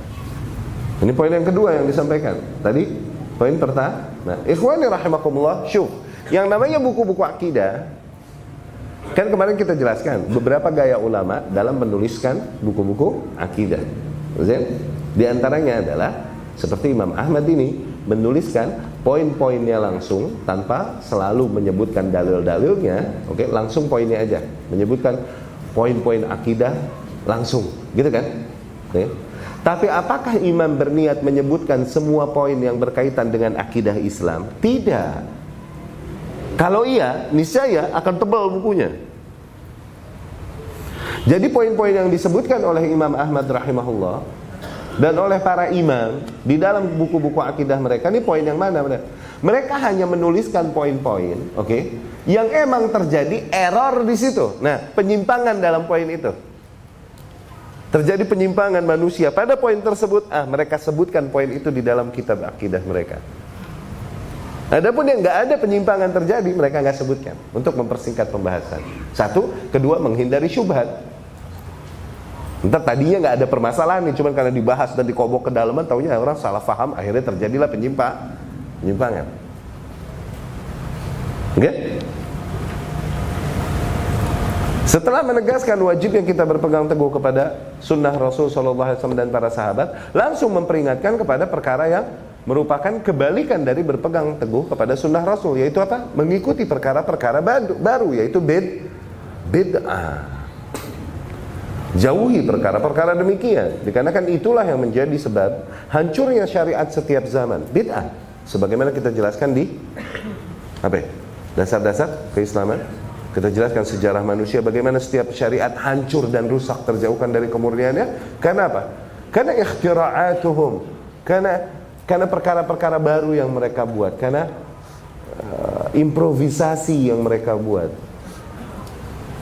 Ini poin yang kedua yang disampaikan Tadi. Poin pertama Nah, ikhwani rahimakumullah Syuf Yang namanya buku-buku akidah Kan kemarin kita jelaskan beberapa gaya ulama dalam menuliskan buku-buku akidah. Di antaranya adalah seperti Imam Ahmad ini menuliskan poin-poinnya langsung tanpa selalu menyebutkan dalil-dalilnya, oke, okay, langsung poinnya aja, menyebutkan poin-poin akidah langsung, gitu kan? Okay. Tapi apakah imam berniat menyebutkan semua poin yang berkaitan dengan akidah Islam? Tidak. Kalau iya, niscaya akan tebal bukunya. Jadi poin-poin yang disebutkan oleh Imam Ahmad rahimahullah dan oleh para imam di dalam buku-buku akidah mereka ini poin yang mana? Mereka hanya menuliskan poin-poin oke okay, yang emang terjadi error di situ. Nah penyimpangan dalam poin itu. Terjadi penyimpangan manusia. Pada poin tersebut ah mereka sebutkan poin itu di dalam kitab akidah mereka. Adapun yang nggak ada penyimpangan terjadi mereka nggak sebutkan untuk mempersingkat pembahasan. Satu, kedua menghindari syubhat. Entah tadinya nggak ada permasalahan nih, cuman karena dibahas dan dikobok ke dalaman, taunya orang salah paham, akhirnya terjadilah penyimpa, penyimpangan. Oke? Setelah menegaskan wajibnya kita berpegang teguh kepada sunnah Rasul SAW dan para sahabat, langsung memperingatkan kepada perkara yang merupakan kebalikan dari berpegang teguh kepada sunnah Rasul, yaitu apa? Mengikuti perkara-perkara baru, yaitu bid bid'ah. Jauhi perkara-perkara demikian. Dikarenakan itulah yang menjadi sebab Hancurnya syariat setiap zaman. Bid'ah. Sebagaimana kita jelaskan di Apa ya? Dasar-dasar keislaman. Kita jelaskan sejarah manusia Bagaimana setiap syariat hancur dan rusak Terjauhkan dari kemurniannya. Karena apa? Karena ikhtira'atuhum. Karena karena perkara-perkara baru yang mereka buat. Karena uh, improvisasi yang mereka buat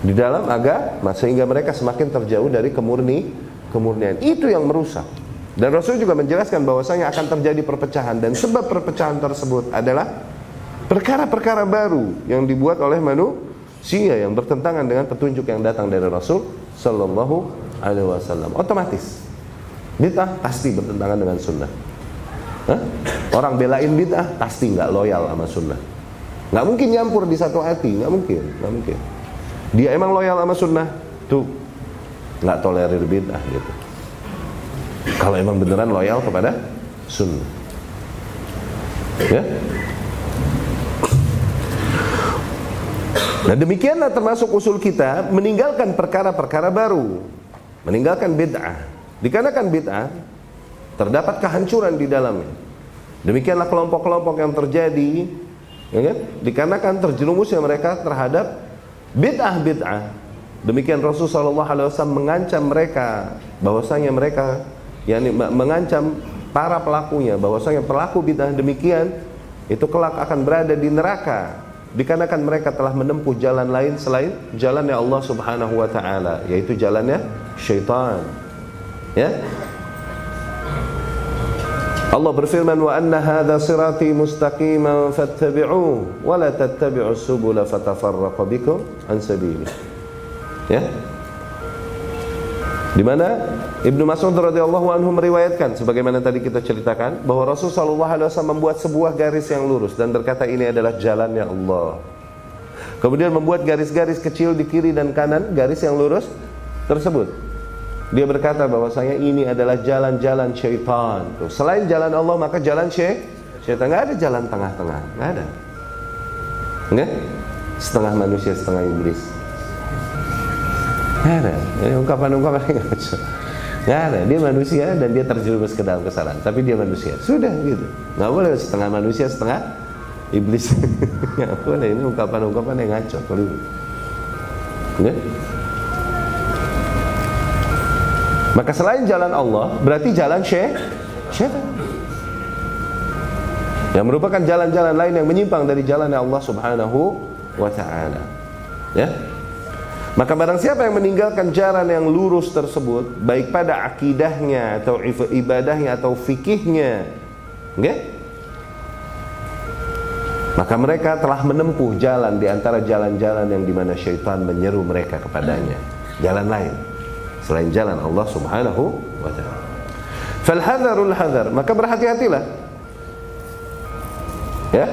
di dalam agama sehingga mereka semakin terjauh dari kemurni kemurnian. Itu yang merusak. Dan Rasul juga menjelaskan bahwasanya akan terjadi perpecahan dan sebab perpecahan tersebut adalah perkara-perkara baru yang dibuat oleh manusia yang bertentangan dengan petunjuk yang datang dari Rasul sallallahu alaihi wasallam. Otomatis bid'ah pasti bertentangan dengan sunnah. Hah? Orang belain bid'ah pasti nggak loyal sama sunnah. Nggak mungkin nyampur di satu hati, nggak mungkin, nggak mungkin dia emang loyal sama sunnah tuh nggak tolerir bid'ah gitu kalau emang beneran loyal kepada sunnah ya Nah demikianlah termasuk usul kita meninggalkan perkara-perkara baru, meninggalkan bid'ah. Dikarenakan bid'ah terdapat kehancuran di dalamnya. Demikianlah kelompok-kelompok yang terjadi, ya kan? Dikarenakan terjerumusnya mereka terhadap bid'ah-bid'ah. Demikian Rasulullah SAW mengancam mereka bahwasanya mereka yakni mengancam para pelakunya bahwasanya pelaku bid'ah demikian itu kelak akan berada di neraka. Dikarenakan mereka telah menempuh jalan lain selain jalannya Allah Subhanahu wa taala yaitu jalannya syaitan. Ya Allah berfirman wa anna hadha sirati mustaqiman fattabi'uhu wa la tattabi'us subula fatafarraqa bikum an sabili ya di mana Ibnu Mas'ud radhiyallahu anhu meriwayatkan sebagaimana tadi kita ceritakan bahwa Rasul sallallahu alaihi wasallam membuat sebuah garis yang lurus dan berkata ini adalah jalannya Allah. Kemudian membuat garis-garis kecil di kiri dan kanan garis yang lurus tersebut. Dia berkata bahwasanya ini adalah jalan-jalan syaitan. Tuh, selain jalan Allah maka jalan syaitan. Enggak ada jalan tengah-tengah, enggak ada. Enggak? Setengah manusia, setengah iblis. Nggak ada. Ungkapan-ungkapan yang *laughs* ngaco. Nggak ada. Dia manusia dan dia terjerumus ke dalam kesalahan. Tapi dia manusia. Sudah gitu. Nggak boleh setengah manusia, setengah iblis. *laughs* Nggak boleh. Ini ungkapan-ungkapan yang ngaco. Ya? Maka selain jalan Allah, berarti jalan syaitan. Yang merupakan jalan-jalan lain yang menyimpang dari jalan Allah Subhanahu wa taala. Ya? Maka barang siapa yang meninggalkan jalan yang lurus tersebut Baik pada akidahnya atau ibadahnya atau fikihnya okay? Maka mereka telah menempuh jalan di antara jalan-jalan yang di mana syaitan menyeru mereka kepadanya Jalan lain Selain jalan Allah subhanahu wa ta'ala Falhadharul hadhar Maka berhati-hatilah Ya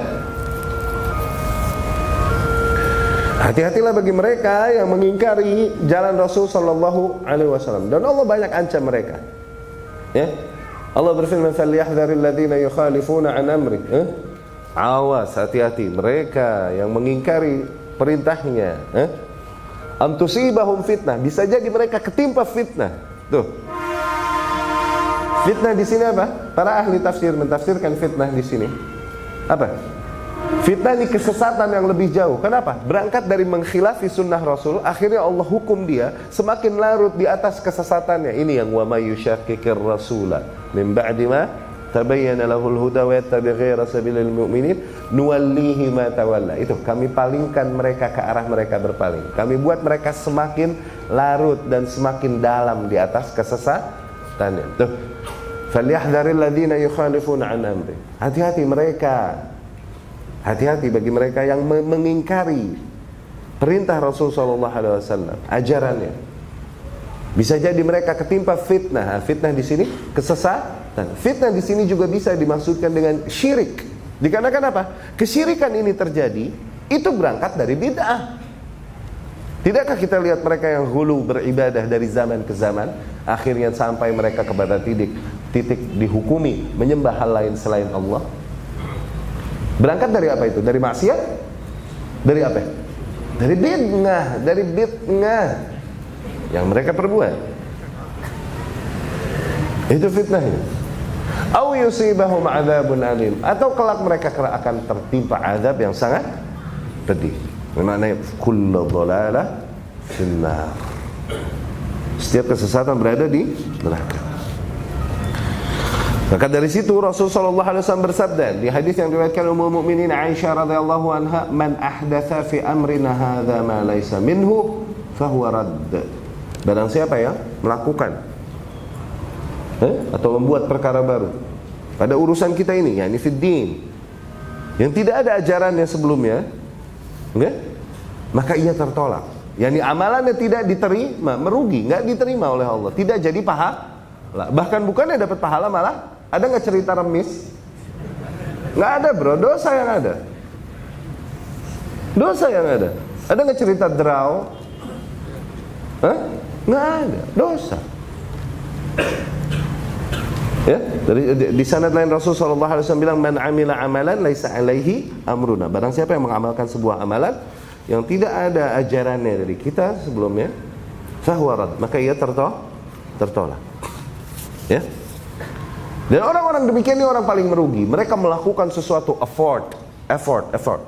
Hati-hatilah bagi mereka yang mengingkari jalan Rasul sallallahu alaihi wasallam dan Allah banyak ancam mereka. Ya. Allah berfirman falyahdharil ladzina yukhalifuna an amri. Eh? Awas hati-hati mereka yang mengingkari perintahnya, eh? Am tusibahum fitnah, bisa jadi mereka ketimpa fitnah. Tuh. Fitnah di sini apa? Para ahli tafsir mentafsirkan fitnah di sini. Apa? Fitnah ini kesesatan yang lebih jauh. Kenapa? Berangkat dari mengkhilafi sunnah Rasul, akhirnya Allah hukum dia semakin larut di atas kesesatannya. Ini yang wa yushakkikir rasula min ba'di ma tabayyana lahul huda wa yattabi' ghayra sabilil mu'minin nuwallihi ma tawalla. Itu kami palingkan mereka ke arah mereka berpaling. Kami buat mereka semakin larut dan semakin dalam di atas kesesatannya. Tuh. Falyahdharil ladzina yukhalifuna an amri. Hati-hati mereka Hati-hati bagi mereka yang mengingkari perintah Rasul Shallallahu Alaihi Wasallam, ajarannya. Bisa jadi mereka ketimpa fitnah. Fitnah di sini kesesatan. Fitnah di sini juga bisa dimaksudkan dengan syirik. Dikarenakan apa? Kesyirikan ini terjadi itu berangkat dari bid'ah. Tidakkah kita lihat mereka yang hulu beribadah dari zaman ke zaman, akhirnya sampai mereka kepada titik titik dihukumi menyembah hal lain selain Allah? Berangkat dari apa itu? Dari maksiat? Dari apa? Dari bid'ah, dari bid'ah yang mereka perbuat. Itu fitnahnya. Au yusibahum adzabun alim atau kelak mereka akan tertimpa azab yang sangat pedih. Maknanya kullu dhalalah finnar. Setiap kesesatan berada di neraka. Maka dari situ Rasul sallallahu alaihi wasallam bersabda di hadis yang diriwayatkan Ummul Mukminin Aisyah radhiyallahu anha, "Man ahdatsa fi amrina hadza ma laysa minhu fahuwa radd." Barang siapa ya melakukan eh, atau membuat perkara baru pada urusan kita ini, yakni fiddin yang tidak ada ajarannya sebelumnya? Maka ia tertolak. Yani amalannya tidak diterima, merugi, enggak diterima oleh Allah, tidak jadi pahala. Bahkan bukannya dapat pahala malah ada nggak cerita remis? Nggak ada bro, dosa yang ada. Dosa yang ada. Ada nggak cerita draw? Hah? Nggak ada, dosa. Ya, dari di, di sanad lain Rasul sallallahu alaihi wasallam bilang man amila amalan laisa alaihi amruna. Barang siapa yang mengamalkan sebuah amalan yang tidak ada ajarannya dari kita sebelumnya, fahuwa maka ia tertolak, tertolak. Ya. Dan orang-orang demikian ini orang paling merugi. Mereka melakukan sesuatu effort, effort, effort.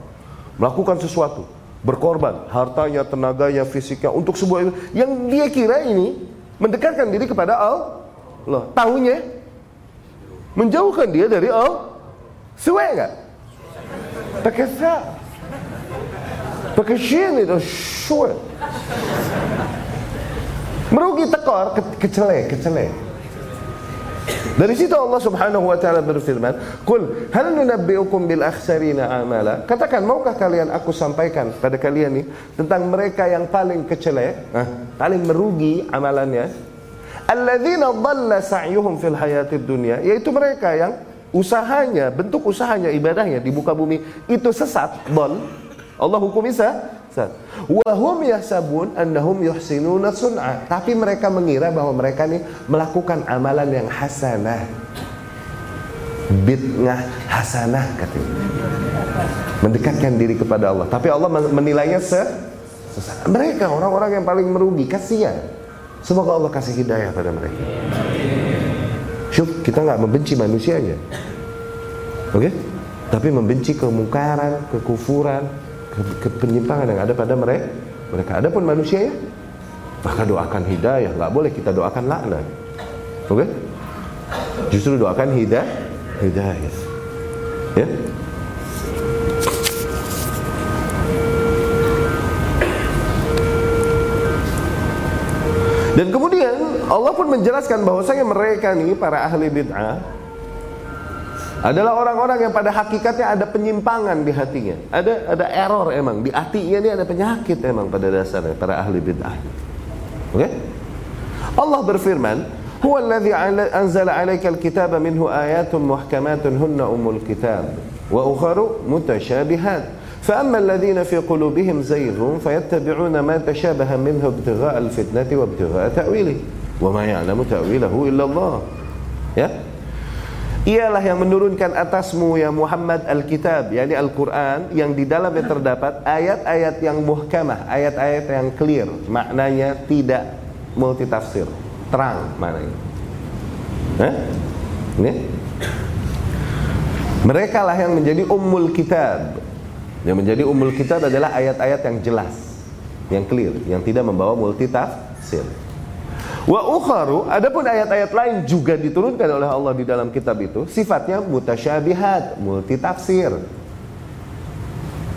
Melakukan sesuatu, berkorban hartanya, tenaganya, fisiknya untuk sebuah yang dia kira ini mendekatkan diri kepada Allah. Tahunya menjauhkan dia dari Allah. Sesuai enggak? Pakai sa. Pakai shin itu sure. Merugi tekor, ke kecele, kecele. Dari situ Allah Subhanahu wa taala berfirman, "Qul hal nunabbiukum bil akhsarina amala?" Katakan, maukah kalian aku sampaikan pada kalian nih tentang mereka yang paling kecele, eh, paling merugi amalannya? Alladzina dhalla sa'yuhum fil hayatid dunya, yaitu mereka yang usahanya, bentuk usahanya, ibadahnya di muka bumi itu sesat, dhal. Allah hukum isa, sesat. Wa hum yahsabun annahum yuhsinuna sun'a. Tapi mereka mengira bahwa mereka ini melakukan amalan yang hasanah. Bid'ah hasanah katanya. Mendekatkan diri kepada Allah. Tapi Allah menilainya se sesat. Mereka orang-orang yang paling merugi, kasihan. Semoga Allah kasih hidayah pada mereka. Syuk, kita nggak membenci manusianya. Oke? Okay? Tapi membenci kemungkaran, kekufuran, ke, yang ada pada mereka. Mereka ada pun manusia ya. Maka doakan hidayah, nggak boleh kita doakan laknat. Oke? Okay? Justru doakan hidayah, hidayah. Ya? Allah pun menjelaskan bahwasanya mereka nih para ahli bid'ah adalah orang-orang yang pada hakikatnya ada penyimpangan di hatinya. Ada ada error emang di hatinya ini ada penyakit emang pada dasarnya para ahli bid'ah. Oke? Okay? Allah berfirman, "Huwa alladhi anzala 'alaika al-kitaba minhu ayatun muhkamatun hunna umul kitab wa ukharu mutasyabihat." فأما الذين في قلوبهم زيغ فيتبعون ما تشابه منه ابتغاء الفتنة وابتغاء تأويله Wa ma ya'lamu ta'wilahu illallah. Ya. Ialah yang menurunkan atasmu ya Muhammad Al-Kitab, yakni Al-Qur'an yang di dalamnya terdapat ayat-ayat yang muhkamah, ayat-ayat yang clear, maknanya tidak multitafsir, terang maknanya. Eh? Ini. Mereka lah yang menjadi ummul kitab. Yang menjadi ummul kitab adalah ayat-ayat yang jelas, yang clear, yang tidak membawa multitafsir. Wa ukharu, adapun ayat-ayat lain juga diturunkan oleh Allah di dalam kitab itu, sifatnya mutasyabihat, multitafsir.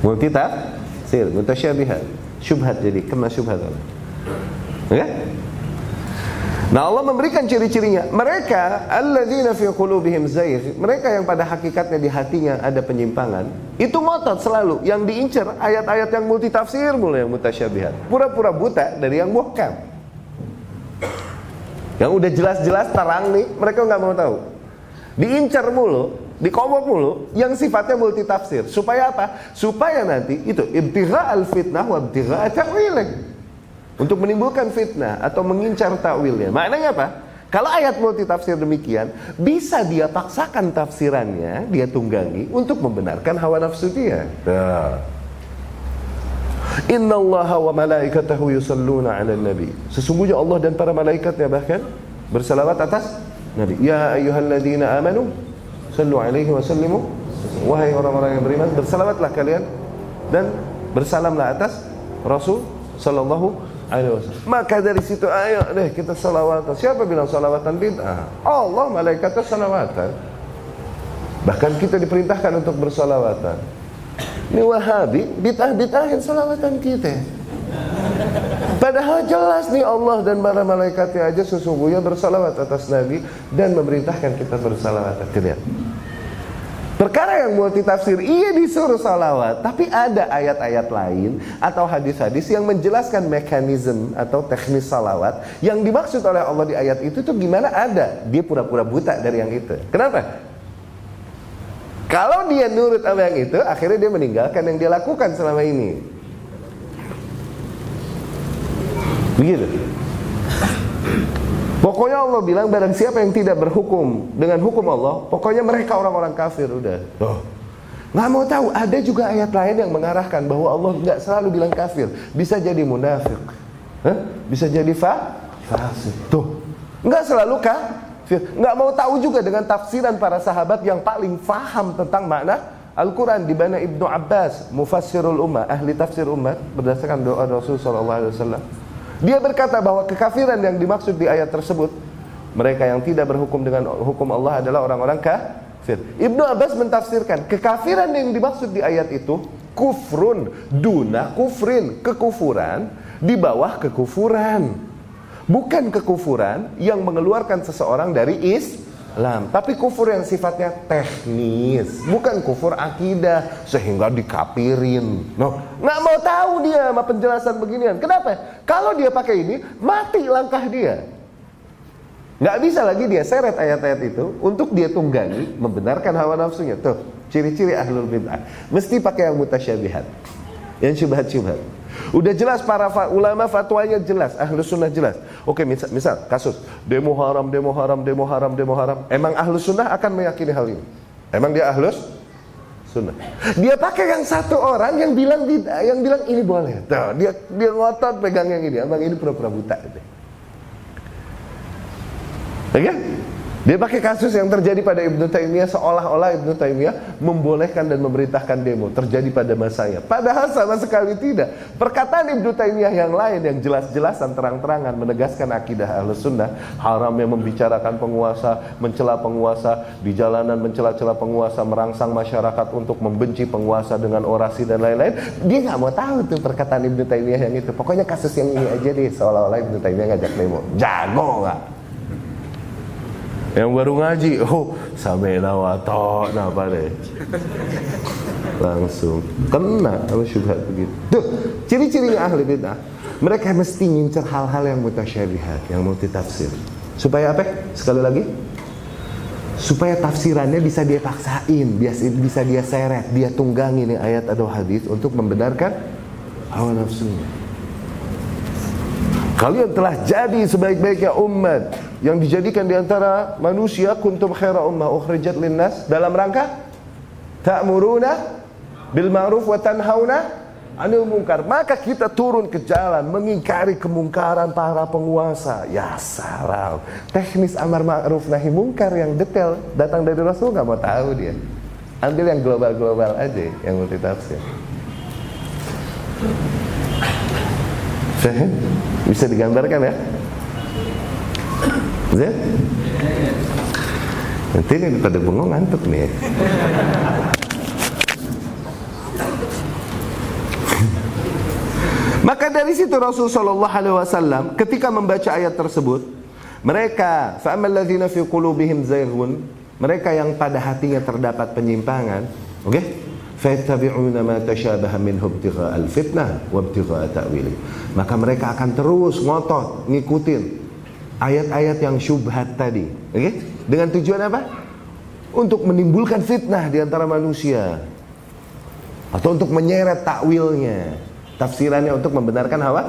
Multitafsir, mutasyabihat. Syubhat jadi, kena syubhat. Ya? Nah Allah memberikan ciri-cirinya. Mereka alladzina fi qulubihim zayg, mereka yang pada hakikatnya di hatinya ada penyimpangan, itu ngotot selalu yang diincar ayat-ayat yang multitafsir mulai yang mutasyabihat. Pura-pura buta dari yang muhkam. Yang udah jelas-jelas terang nih, mereka nggak mau tahu. Diincar mulu, dikomot mulu yang sifatnya multitafsir. Supaya apa? Supaya nanti itu ibtigha al-fitnah wa ibtigha ta'wilih untuk menimbulkan fitnah atau mengincar takwilnya. Maknanya apa? Kalau ayat multi tafsir demikian, bisa dia paksakan tafsirannya, dia tunggangi untuk membenarkan hawa nafsu dia. Nah. Inna Allah wa malaikatahu yusalluna ala nabi. Sesungguhnya Allah dan para malaikatnya bahkan bersalawat atas Nabi. Ya ayyuhalladzina amanu sallu alaihi wa sallimu. Wahai orang-orang yang beriman, bersalawatlah kalian dan bersalamlah atas Rasul sallallahu maka dari situ ayo deh kita salawatan. Siapa bilang salawatan bid'ah? Allah malaikatnya salawatan. Bahkan kita diperintahkan untuk bersalawatan. Ini Wahabi bid'ah-bid'ahin salawatan kita. Padahal jelas nih Allah dan para malaikatnya aja sesungguhnya bersalawat atas Nabi dan memerintahkan kita bersalawatan. Lihat. Perkara yang multi tafsir, iya disuruh salawat, tapi ada ayat-ayat lain atau hadis-hadis yang menjelaskan mekanisme atau teknis salawat yang dimaksud oleh Allah di ayat itu tuh gimana ada. Dia pura-pura buta dari yang itu. Kenapa? Kalau dia nurut apa yang itu, akhirnya dia meninggalkan yang dia lakukan selama ini. Begitu. Pokoknya Allah bilang barang siapa yang tidak berhukum dengan hukum Allah, pokoknya mereka orang-orang kafir udah. Oh. Nggak mau tahu, ada juga ayat lain yang mengarahkan bahwa Allah nggak selalu bilang kafir, bisa jadi munafik, Hah? bisa jadi fa fasik. Tuh, nggak selalu kafir. Nggak mau tahu juga dengan tafsiran para sahabat yang paling faham tentang makna Al-Quran di mana Ibnu Abbas, mufassirul ummah, ahli tafsir umat berdasarkan doa Rasul wasallam. Dia berkata bahwa kekafiran yang dimaksud di ayat tersebut mereka yang tidak berhukum dengan hukum Allah adalah orang-orang kafir. Ibnu Abbas mentafsirkan kekafiran yang dimaksud di ayat itu kufrun duna kufrin, kekufuran di bawah kekufuran. Bukan kekufuran yang mengeluarkan seseorang dari is Islam Tapi kufur yang sifatnya teknis Bukan kufur akidah Sehingga dikapirin. No, Nggak mau tahu dia sama penjelasan beginian. Kenapa? Kalau dia pakai ini Mati langkah dia. Nggak bisa lagi dia seret ayat-ayat itu Untuk dia tunggangi Membenarkan hawa nafsunya. Tuh ciri-ciri ahlul bid'ah. Mesti pakai yang mutasyabihat Yang syubhat-syubhat Udah jelas para ulama fatwanya jelas, ahlus sunnah jelas. Oke, misal, misal kasus demo haram, demo haram, demo haram, demo haram. Emang ahlus sunnah akan meyakini hal ini? Emang dia ahlus sunnah? Dia pakai yang satu orang yang bilang yang bilang ini boleh. Tuh, dia dia ngotot pegang yang ini. Emang ini pura-pura buta. Gitu. Oke? Okay? Dia pakai kasus yang terjadi pada Ibnu Taimiyah seolah-olah Ibnu Taimiyah membolehkan dan memerintahkan demo terjadi pada masanya. Padahal sama sekali tidak. Perkataan Ibnu Taimiyah yang lain yang jelas-jelasan terang-terangan menegaskan akidah Ahlus Sunnah, haram yang membicarakan penguasa, mencela penguasa, di jalanan mencela-cela penguasa, merangsang masyarakat untuk membenci penguasa dengan orasi dan lain-lain. Dia nggak mau tahu tuh perkataan Ibnu Taimiyah yang itu. Pokoknya kasus yang ini aja deh seolah-olah Ibnu Taimiyah ngajak demo. Jago nggak? Yang baru ngaji, oh samena wa apa deh. Langsung kena sama syubhat begitu. Tuh, ciri-cirinya ahli bid'ah. Mereka mesti ngincer hal-hal yang mutasyabihat, yang multitafsir. Supaya apa? Sekali lagi, supaya tafsirannya bisa dia paksain, bisa dia seret, dia tunggangi nih ayat atau hadis untuk membenarkan hawa nafsunya. Kalian telah jadi sebaik-baiknya umat yang dijadikan di antara manusia kuntum khaira ummah ukhrijat linnas dalam rangka ta'muruna bil ma'ruf wa tanhauna 'anil munkar. Maka kita turun ke jalan mengingkari kemungkaran para penguasa. Ya salam. Teknis amar ma'ruf nahi munkar yang detail datang dari Rasul nggak mau tahu dia. Ambil yang global-global aja yang multi tafsir. Bisa digambarkan ya? Zed? Nanti nih pada bengong ngantuk nih. *laughs* Maka dari situ Rasul Shallallahu Alaihi Wasallam ketika membaca ayat tersebut, mereka fa'amalladzina fi qulubihim zayghun, mereka yang pada hatinya terdapat penyimpangan, oke? Okay? Fattabi'una ma tashabaha minhu ibtigha'al fitnah wa ibtigha'a ta'wili. Maka mereka akan terus ngotot ngikutin ayat-ayat yang syubhat tadi. Oke? Okay? Dengan tujuan apa? Untuk menimbulkan fitnah di antara manusia. Atau untuk menyeret takwilnya. Tafsirannya untuk membenarkan hawa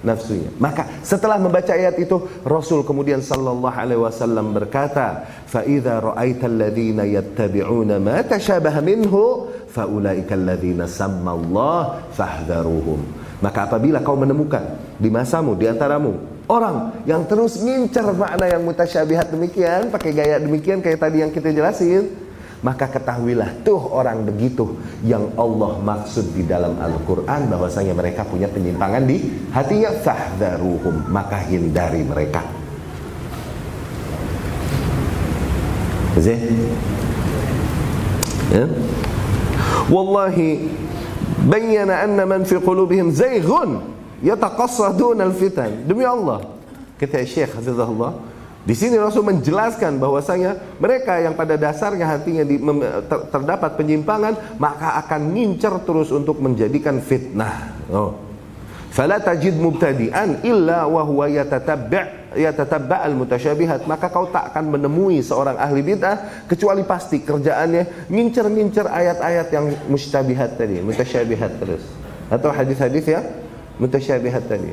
nafsunya. Maka setelah membaca ayat itu Rasul kemudian sallallahu alaihi wasallam berkata, "Fa idza ra'aita alladziina yattabi'una ma tashabaha minhu ulaika alladziina samma Allah fahdharuhum." Maka apabila kau menemukan di masamu di antaramu orang yang terus ngincer makna yang mutasyabihat demikian, pakai gaya demikian kayak tadi yang kita jelasin, maka ketahuilah tuh orang begitu yang Allah maksud di dalam Al-Qur'an bahwasanya mereka punya penyimpangan di hatinya fahdharuhum, maka hindari mereka. Ya? Wallahi bayyana anna man fi qulubihim zayghun yataqassaduna al-fitan. Demi Allah, kata Syekh Hafizahullah, di sini Rasul menjelaskan bahwasanya mereka yang pada dasarnya hatinya di, terdapat penyimpangan maka akan ngincer terus untuk menjadikan fitnah. Oh. Fala tajid mubtadi'an illa wa huwa yatatabba' yatatabba' al-mutasyabihat maka kau tak akan menemui seorang ahli bid'ah kecuali pasti kerjaannya ngincer-ngincer ayat-ayat yang mustabihat tadi, mutasyabihat terus. Atau hadis-hadis ya mutasyabihat tadi.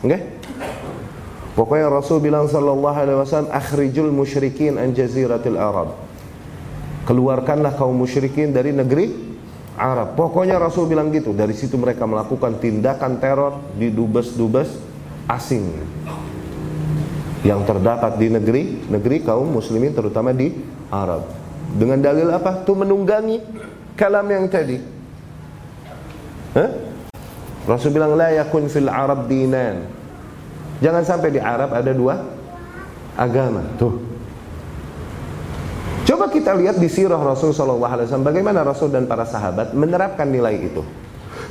Oke? Okay? Pokoknya Rasul bilang sallallahu alaihi wasallam akhrijul musyrikin an jaziratil Arab. Keluarkanlah kaum musyrikin dari negeri Arab. Pokoknya Rasul bilang gitu. Dari situ mereka melakukan tindakan teror di dubes-dubes asing yang terdapat di negeri negeri kaum muslimin terutama di Arab. Dengan dalil apa? Tuh menunggangi kalam yang tadi. Hah? Rasul bilang la yakun fil Arab dinan. Jangan sampai di Arab ada dua agama. Tuh. Coba kita lihat di sirah Rasul Shallallahu Alaihi Wasallam bagaimana Rasul dan para sahabat menerapkan nilai itu.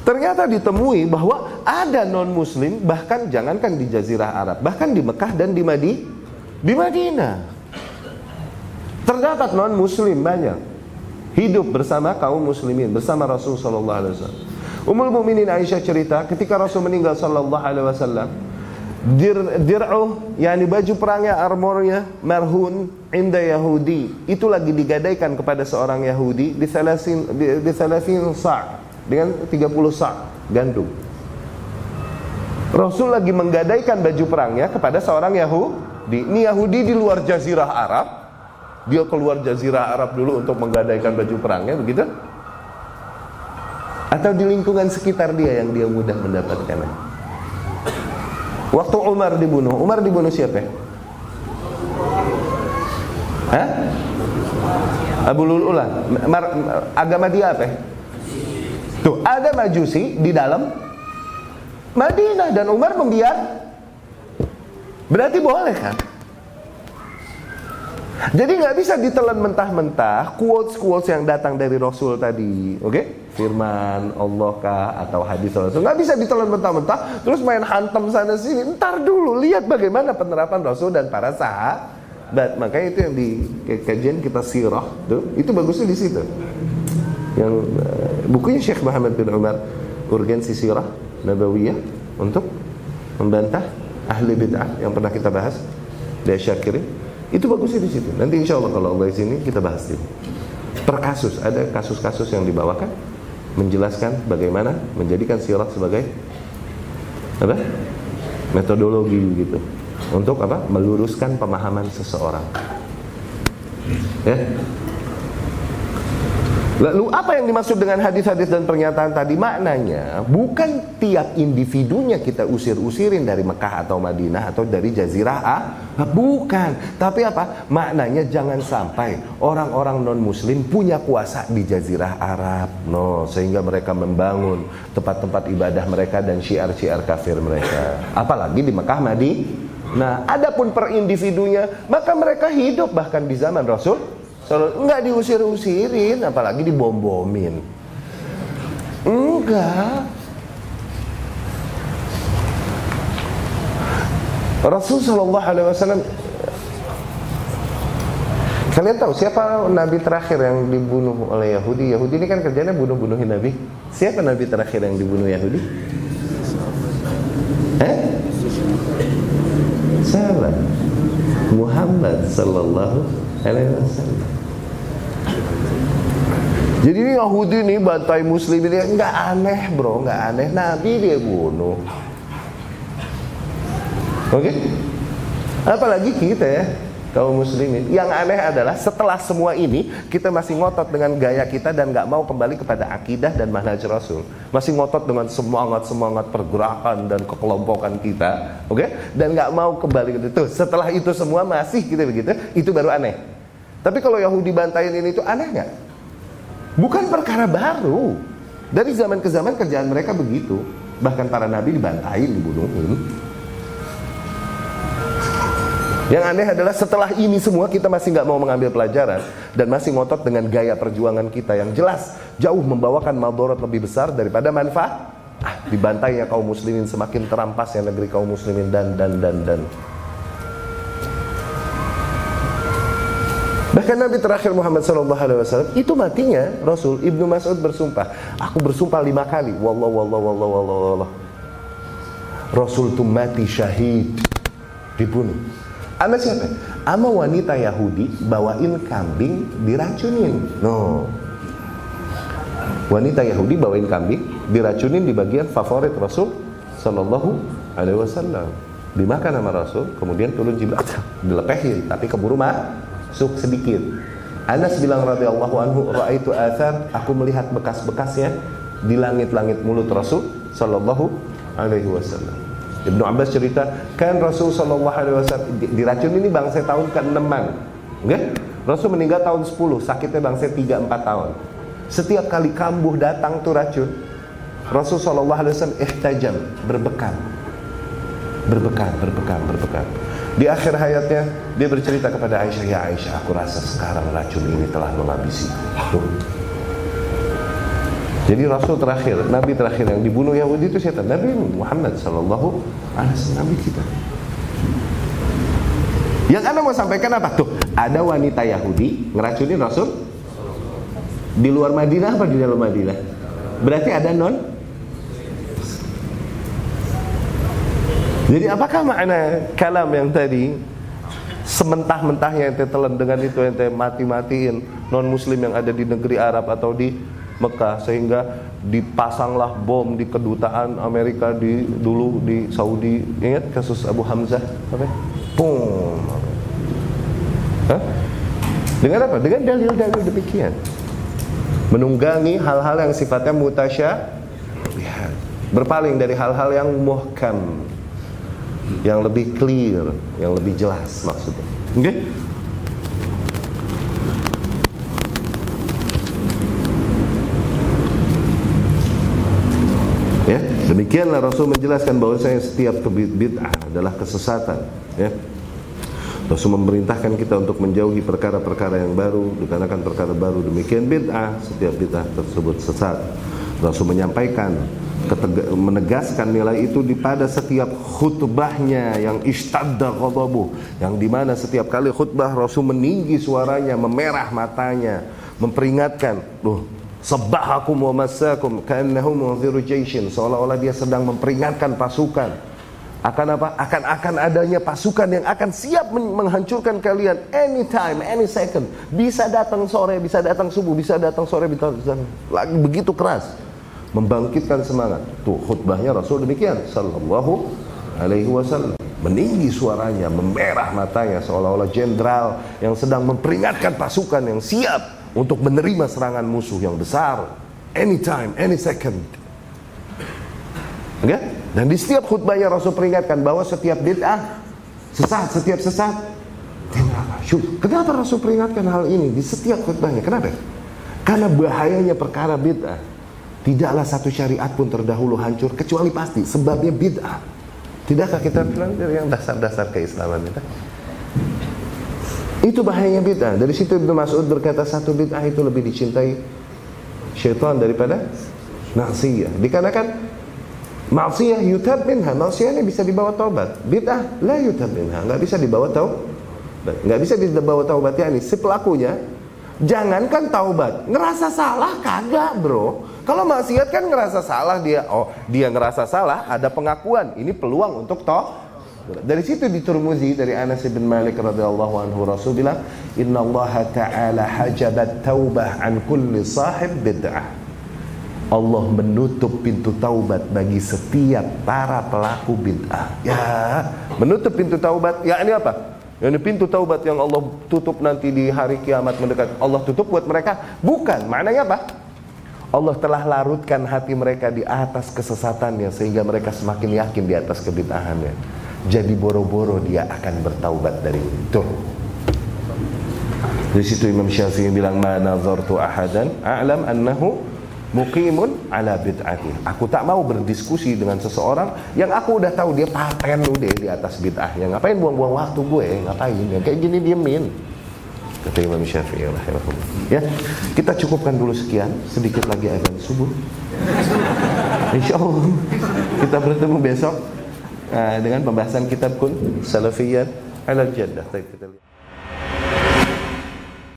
Ternyata ditemui bahwa ada non Muslim bahkan jangankan di Jazirah Arab, bahkan di Mekah dan di Madi, di Madinah. Terdapat non Muslim banyak hidup bersama kaum muslimin bersama Rasul Shallallahu Alaihi Wasallam. Ummul Mukminin Aisyah cerita ketika Rasul meninggal Shallallahu Alaihi Wasallam dir dir'uh yakni baju perangnya armornya marhun inda Yahudi. Itu lagi digadaikan kepada seorang Yahudi di salasin di, di salasin sa' dengan 30 sa' gandum. Rasul lagi menggadaikan baju perangnya kepada seorang Yahudi. Ini Yahudi di luar jazirah Arab. Dia keluar jazirah Arab dulu untuk menggadaikan baju perangnya begitu atau di lingkungan sekitar dia yang dia mudah mendapatkannya Waktu Umar dibunuh, Umar dibunuh siapa? Hah? Abu Lul'ula. Agama dia apa? Tuh, ada majusi di dalam Madinah dan Umar membiar. Berarti boleh kan? Jadi nggak bisa ditelan mentah-mentah quotes-quotes yang datang dari Rasul tadi, oke? Okay? Firman Allah kah atau hadis Rasul nggak bisa ditelan mentah-mentah, terus main hantam sana sini. Ntar dulu lihat bagaimana penerapan Rasul dan para sahabat. Makanya itu yang di kajian kita sirah tuh, itu bagusnya di situ. Yang uh, bukunya Syekh Muhammad bin Umar urgensi sirah nabawiyah untuk membantah ahli bid'ah yang pernah kita bahas dari Syakiri itu bagusnya di situ. Nanti insya Allah kalau Allah izinin kita bahas ini. Per kasus ada kasus-kasus yang dibawakan menjelaskan bagaimana menjadikan sirat sebagai apa metodologi gitu untuk apa meluruskan pemahaman seseorang. Ya, Lalu apa yang dimaksud dengan hadis-hadis dan pernyataan tadi? Maknanya bukan tiap individunya kita usir-usirin dari Mekah atau Madinah atau dari Jazirah A. Bukan. Tapi apa? Maknanya jangan sampai orang-orang non-muslim punya kuasa di Jazirah Arab. No, sehingga mereka membangun tempat-tempat ibadah mereka dan syiar-syiar kafir mereka. Apalagi di Mekah Madinah. Nah, adapun per individunya, maka mereka hidup bahkan di zaman Rasul Selalu enggak diusir-usirin, apalagi dibom-bomin. Enggak. Rasul Shallallahu Alaihi Wasallam Kalian tahu siapa nabi terakhir yang dibunuh oleh Yahudi? Yahudi ini kan kerjanya bunuh-bunuhin nabi. Siapa nabi terakhir yang dibunuh Yahudi? Eh? Salah. Muhammad sallallahu alaihi wasallam. Jadi ini Yahudi nih bantai muslim ini nggak aneh bro, nggak aneh. Nabi dia bunuh. Oke? Okay? Apalagi kita ya, kaum muslimin. Yang aneh adalah setelah semua ini kita masih ngotot dengan gaya kita dan nggak mau kembali kepada akidah dan manhaj Rasul. Masih ngotot dengan semangat semangat pergerakan dan kekelompokan kita, oke? Okay? Dan nggak mau kembali ke itu. Setelah itu semua masih kita begitu, itu baru aneh. Tapi kalau Yahudi bantain ini itu aneh nggak? Bukan perkara baru. Dari zaman ke zaman kerjaan mereka begitu. Bahkan para nabi dibantai, dibunuhin. Yang aneh adalah setelah ini semua kita masih nggak mau mengambil pelajaran dan masih ngotot dengan gaya perjuangan kita yang jelas jauh membawakan maldorot lebih besar daripada manfaat. Ah, dibantainya kaum muslimin semakin terampas ya negeri kaum muslimin dan dan dan dan. Bahkan Nabi terakhir Muhammad Sallallahu Alaihi Wasallam itu matinya Rasul Ibnu Mas'ud bersumpah, aku bersumpah lima kali, wallah wallah wallah wallah wallah. Rasul itu mati syahid, dibunuh. Ama siapa? Ama wanita Yahudi bawain kambing diracunin. No. Wanita Yahudi bawain kambing diracunin di bagian favorit Rasul Sallallahu Alaihi Wasallam. Dimakan sama Rasul, kemudian turun jibril, dilepehin, tapi keburu mah suk sedikit. Anas bilang radhiyallahu anhu, "Ra'aitu athar, aku melihat bekas-bekasnya di langit-langit mulut Rasul sallallahu alaihi wasallam." Ibnu Abbas cerita, kan Rasul sallallahu alaihi wasallam diracun ini bangsa tahun ke-6 Okay? Rasul meninggal tahun 10, sakitnya bangsa 3 4 tahun. Setiap kali kambuh datang tuh racun, Rasul sallallahu alaihi wasallam ihtajam, berbekam. Berbekam, berbekam, berbekam. Di akhir hayatnya dia bercerita kepada Aisyah, "Ya Aisyah, aku rasa sekarang racun ini telah menghabisi." Jadi Rasul terakhir, Nabi terakhir yang dibunuh Yahudi itu siapa? Nabi Muhammad Sallallahu Alaihi Wasallam, Nabi kita. Yang anda mau sampaikan apa? Tuh, ada wanita Yahudi ngeracunin Rasul di luar Madinah apa di dalam Madinah? Berarti ada non Jadi apakah makna kalam yang tadi sementah-mentahnya yang telan dengan itu yang mati-matiin non muslim yang ada di negeri Arab atau di Mekah sehingga dipasanglah bom di kedutaan Amerika di dulu di Saudi ingat kasus Abu Hamzah apa? Boom. Dengan apa? Dengan dalil-dalil demikian. Menunggangi hal-hal yang sifatnya mutasya berpaling dari hal-hal yang muhkam yang lebih clear, yang lebih jelas maksudnya. Oke? Okay? Ya, demikianlah Rasul menjelaskan bahwa saya setiap bid'ah adalah kesesatan, ya. Rasul memerintahkan kita untuk menjauhi perkara-perkara yang baru dikarenakan perkara baru demikian bid'ah setiap bid'ah tersebut sesat. Rasul menyampaikan menegaskan nilai itu di pada setiap khutbahnya yang istadda ghadabu yang di mana setiap kali khutbah Rasul meninggi suaranya memerah matanya memperingatkan loh sabahakum wa masakum ka'annahu munziru jaishin seolah-olah dia sedang memperingatkan pasukan akan apa? akan akan adanya pasukan yang akan siap menghancurkan kalian anytime, any second. Bisa datang sore, bisa datang subuh, bisa datang sore, bisa datang lagi begitu keras membangkitkan semangat. Tuh khutbahnya Rasul demikian sallallahu alaihi wasallam. Meninggi suaranya, memerah matanya seolah-olah jenderal yang sedang memperingatkan pasukan yang siap untuk menerima serangan musuh yang besar anytime, any second. Okay? Dan di setiap khutbahnya Rasul peringatkan bahwa setiap bid'ah sesat, setiap sesat Kenapa Rasul peringatkan hal ini di setiap khutbahnya? Kenapa? Karena bahayanya perkara bid'ah Tidaklah satu syariat pun terdahulu hancur kecuali pasti sebabnya bid'ah. Tidakkah kita bilang yang dasar-dasar keislaman itu? Itu bahayanya bid'ah. Dari situ Ibnu Mas'ud berkata satu bid'ah itu lebih dicintai syaitan daripada maksiyah. Dikarenakan maksiyah yutab minha, maksiyah ini bisa dibawa taubat. Bid'ah la yutab minha, enggak bisa dibawa taubat. Enggak bisa dibawa taubat ya ini si pelakunya jangankan taubat, ngerasa salah kagak, Bro. Kalau maksiat kan ngerasa salah dia, oh dia ngerasa salah, ada pengakuan. Ini peluang untuk toh. Dari situ di Turmuzi dari Anas bin Malik radhiyallahu anhu Rasul bilang, "Inna Allah Ta'ala hajabat taubah an kulli sahib bid'ah." Allah menutup pintu taubat bagi setiap para pelaku bid'ah. Ya, menutup pintu taubat. Ya ini apa? Ini pintu taubat yang Allah tutup nanti di hari kiamat mendekat. Allah tutup buat mereka? Bukan. Maknanya apa? Allah telah larutkan hati mereka di atas kesesatannya sehingga mereka semakin yakin di atas kebitahannya. Jadi boro-boro dia akan bertaubat dari itu. Di situ Imam Syafi'i bilang ma nazartu ahadan a'lam annahu muqimun ala bid'ati. Aku tak mau berdiskusi dengan seseorang yang aku udah tahu dia paten udah di atas bid'ahnya. Ngapain buang-buang waktu gue? Ngapain? Ya, kayak gini diemin kata Imam Syafi'i rahimahullah. Ya, kita cukupkan dulu sekian, sedikit lagi azan subuh. Insya Allah kita bertemu besok dengan pembahasan kitab kun salafiyat ala jaddah. Kita lihat.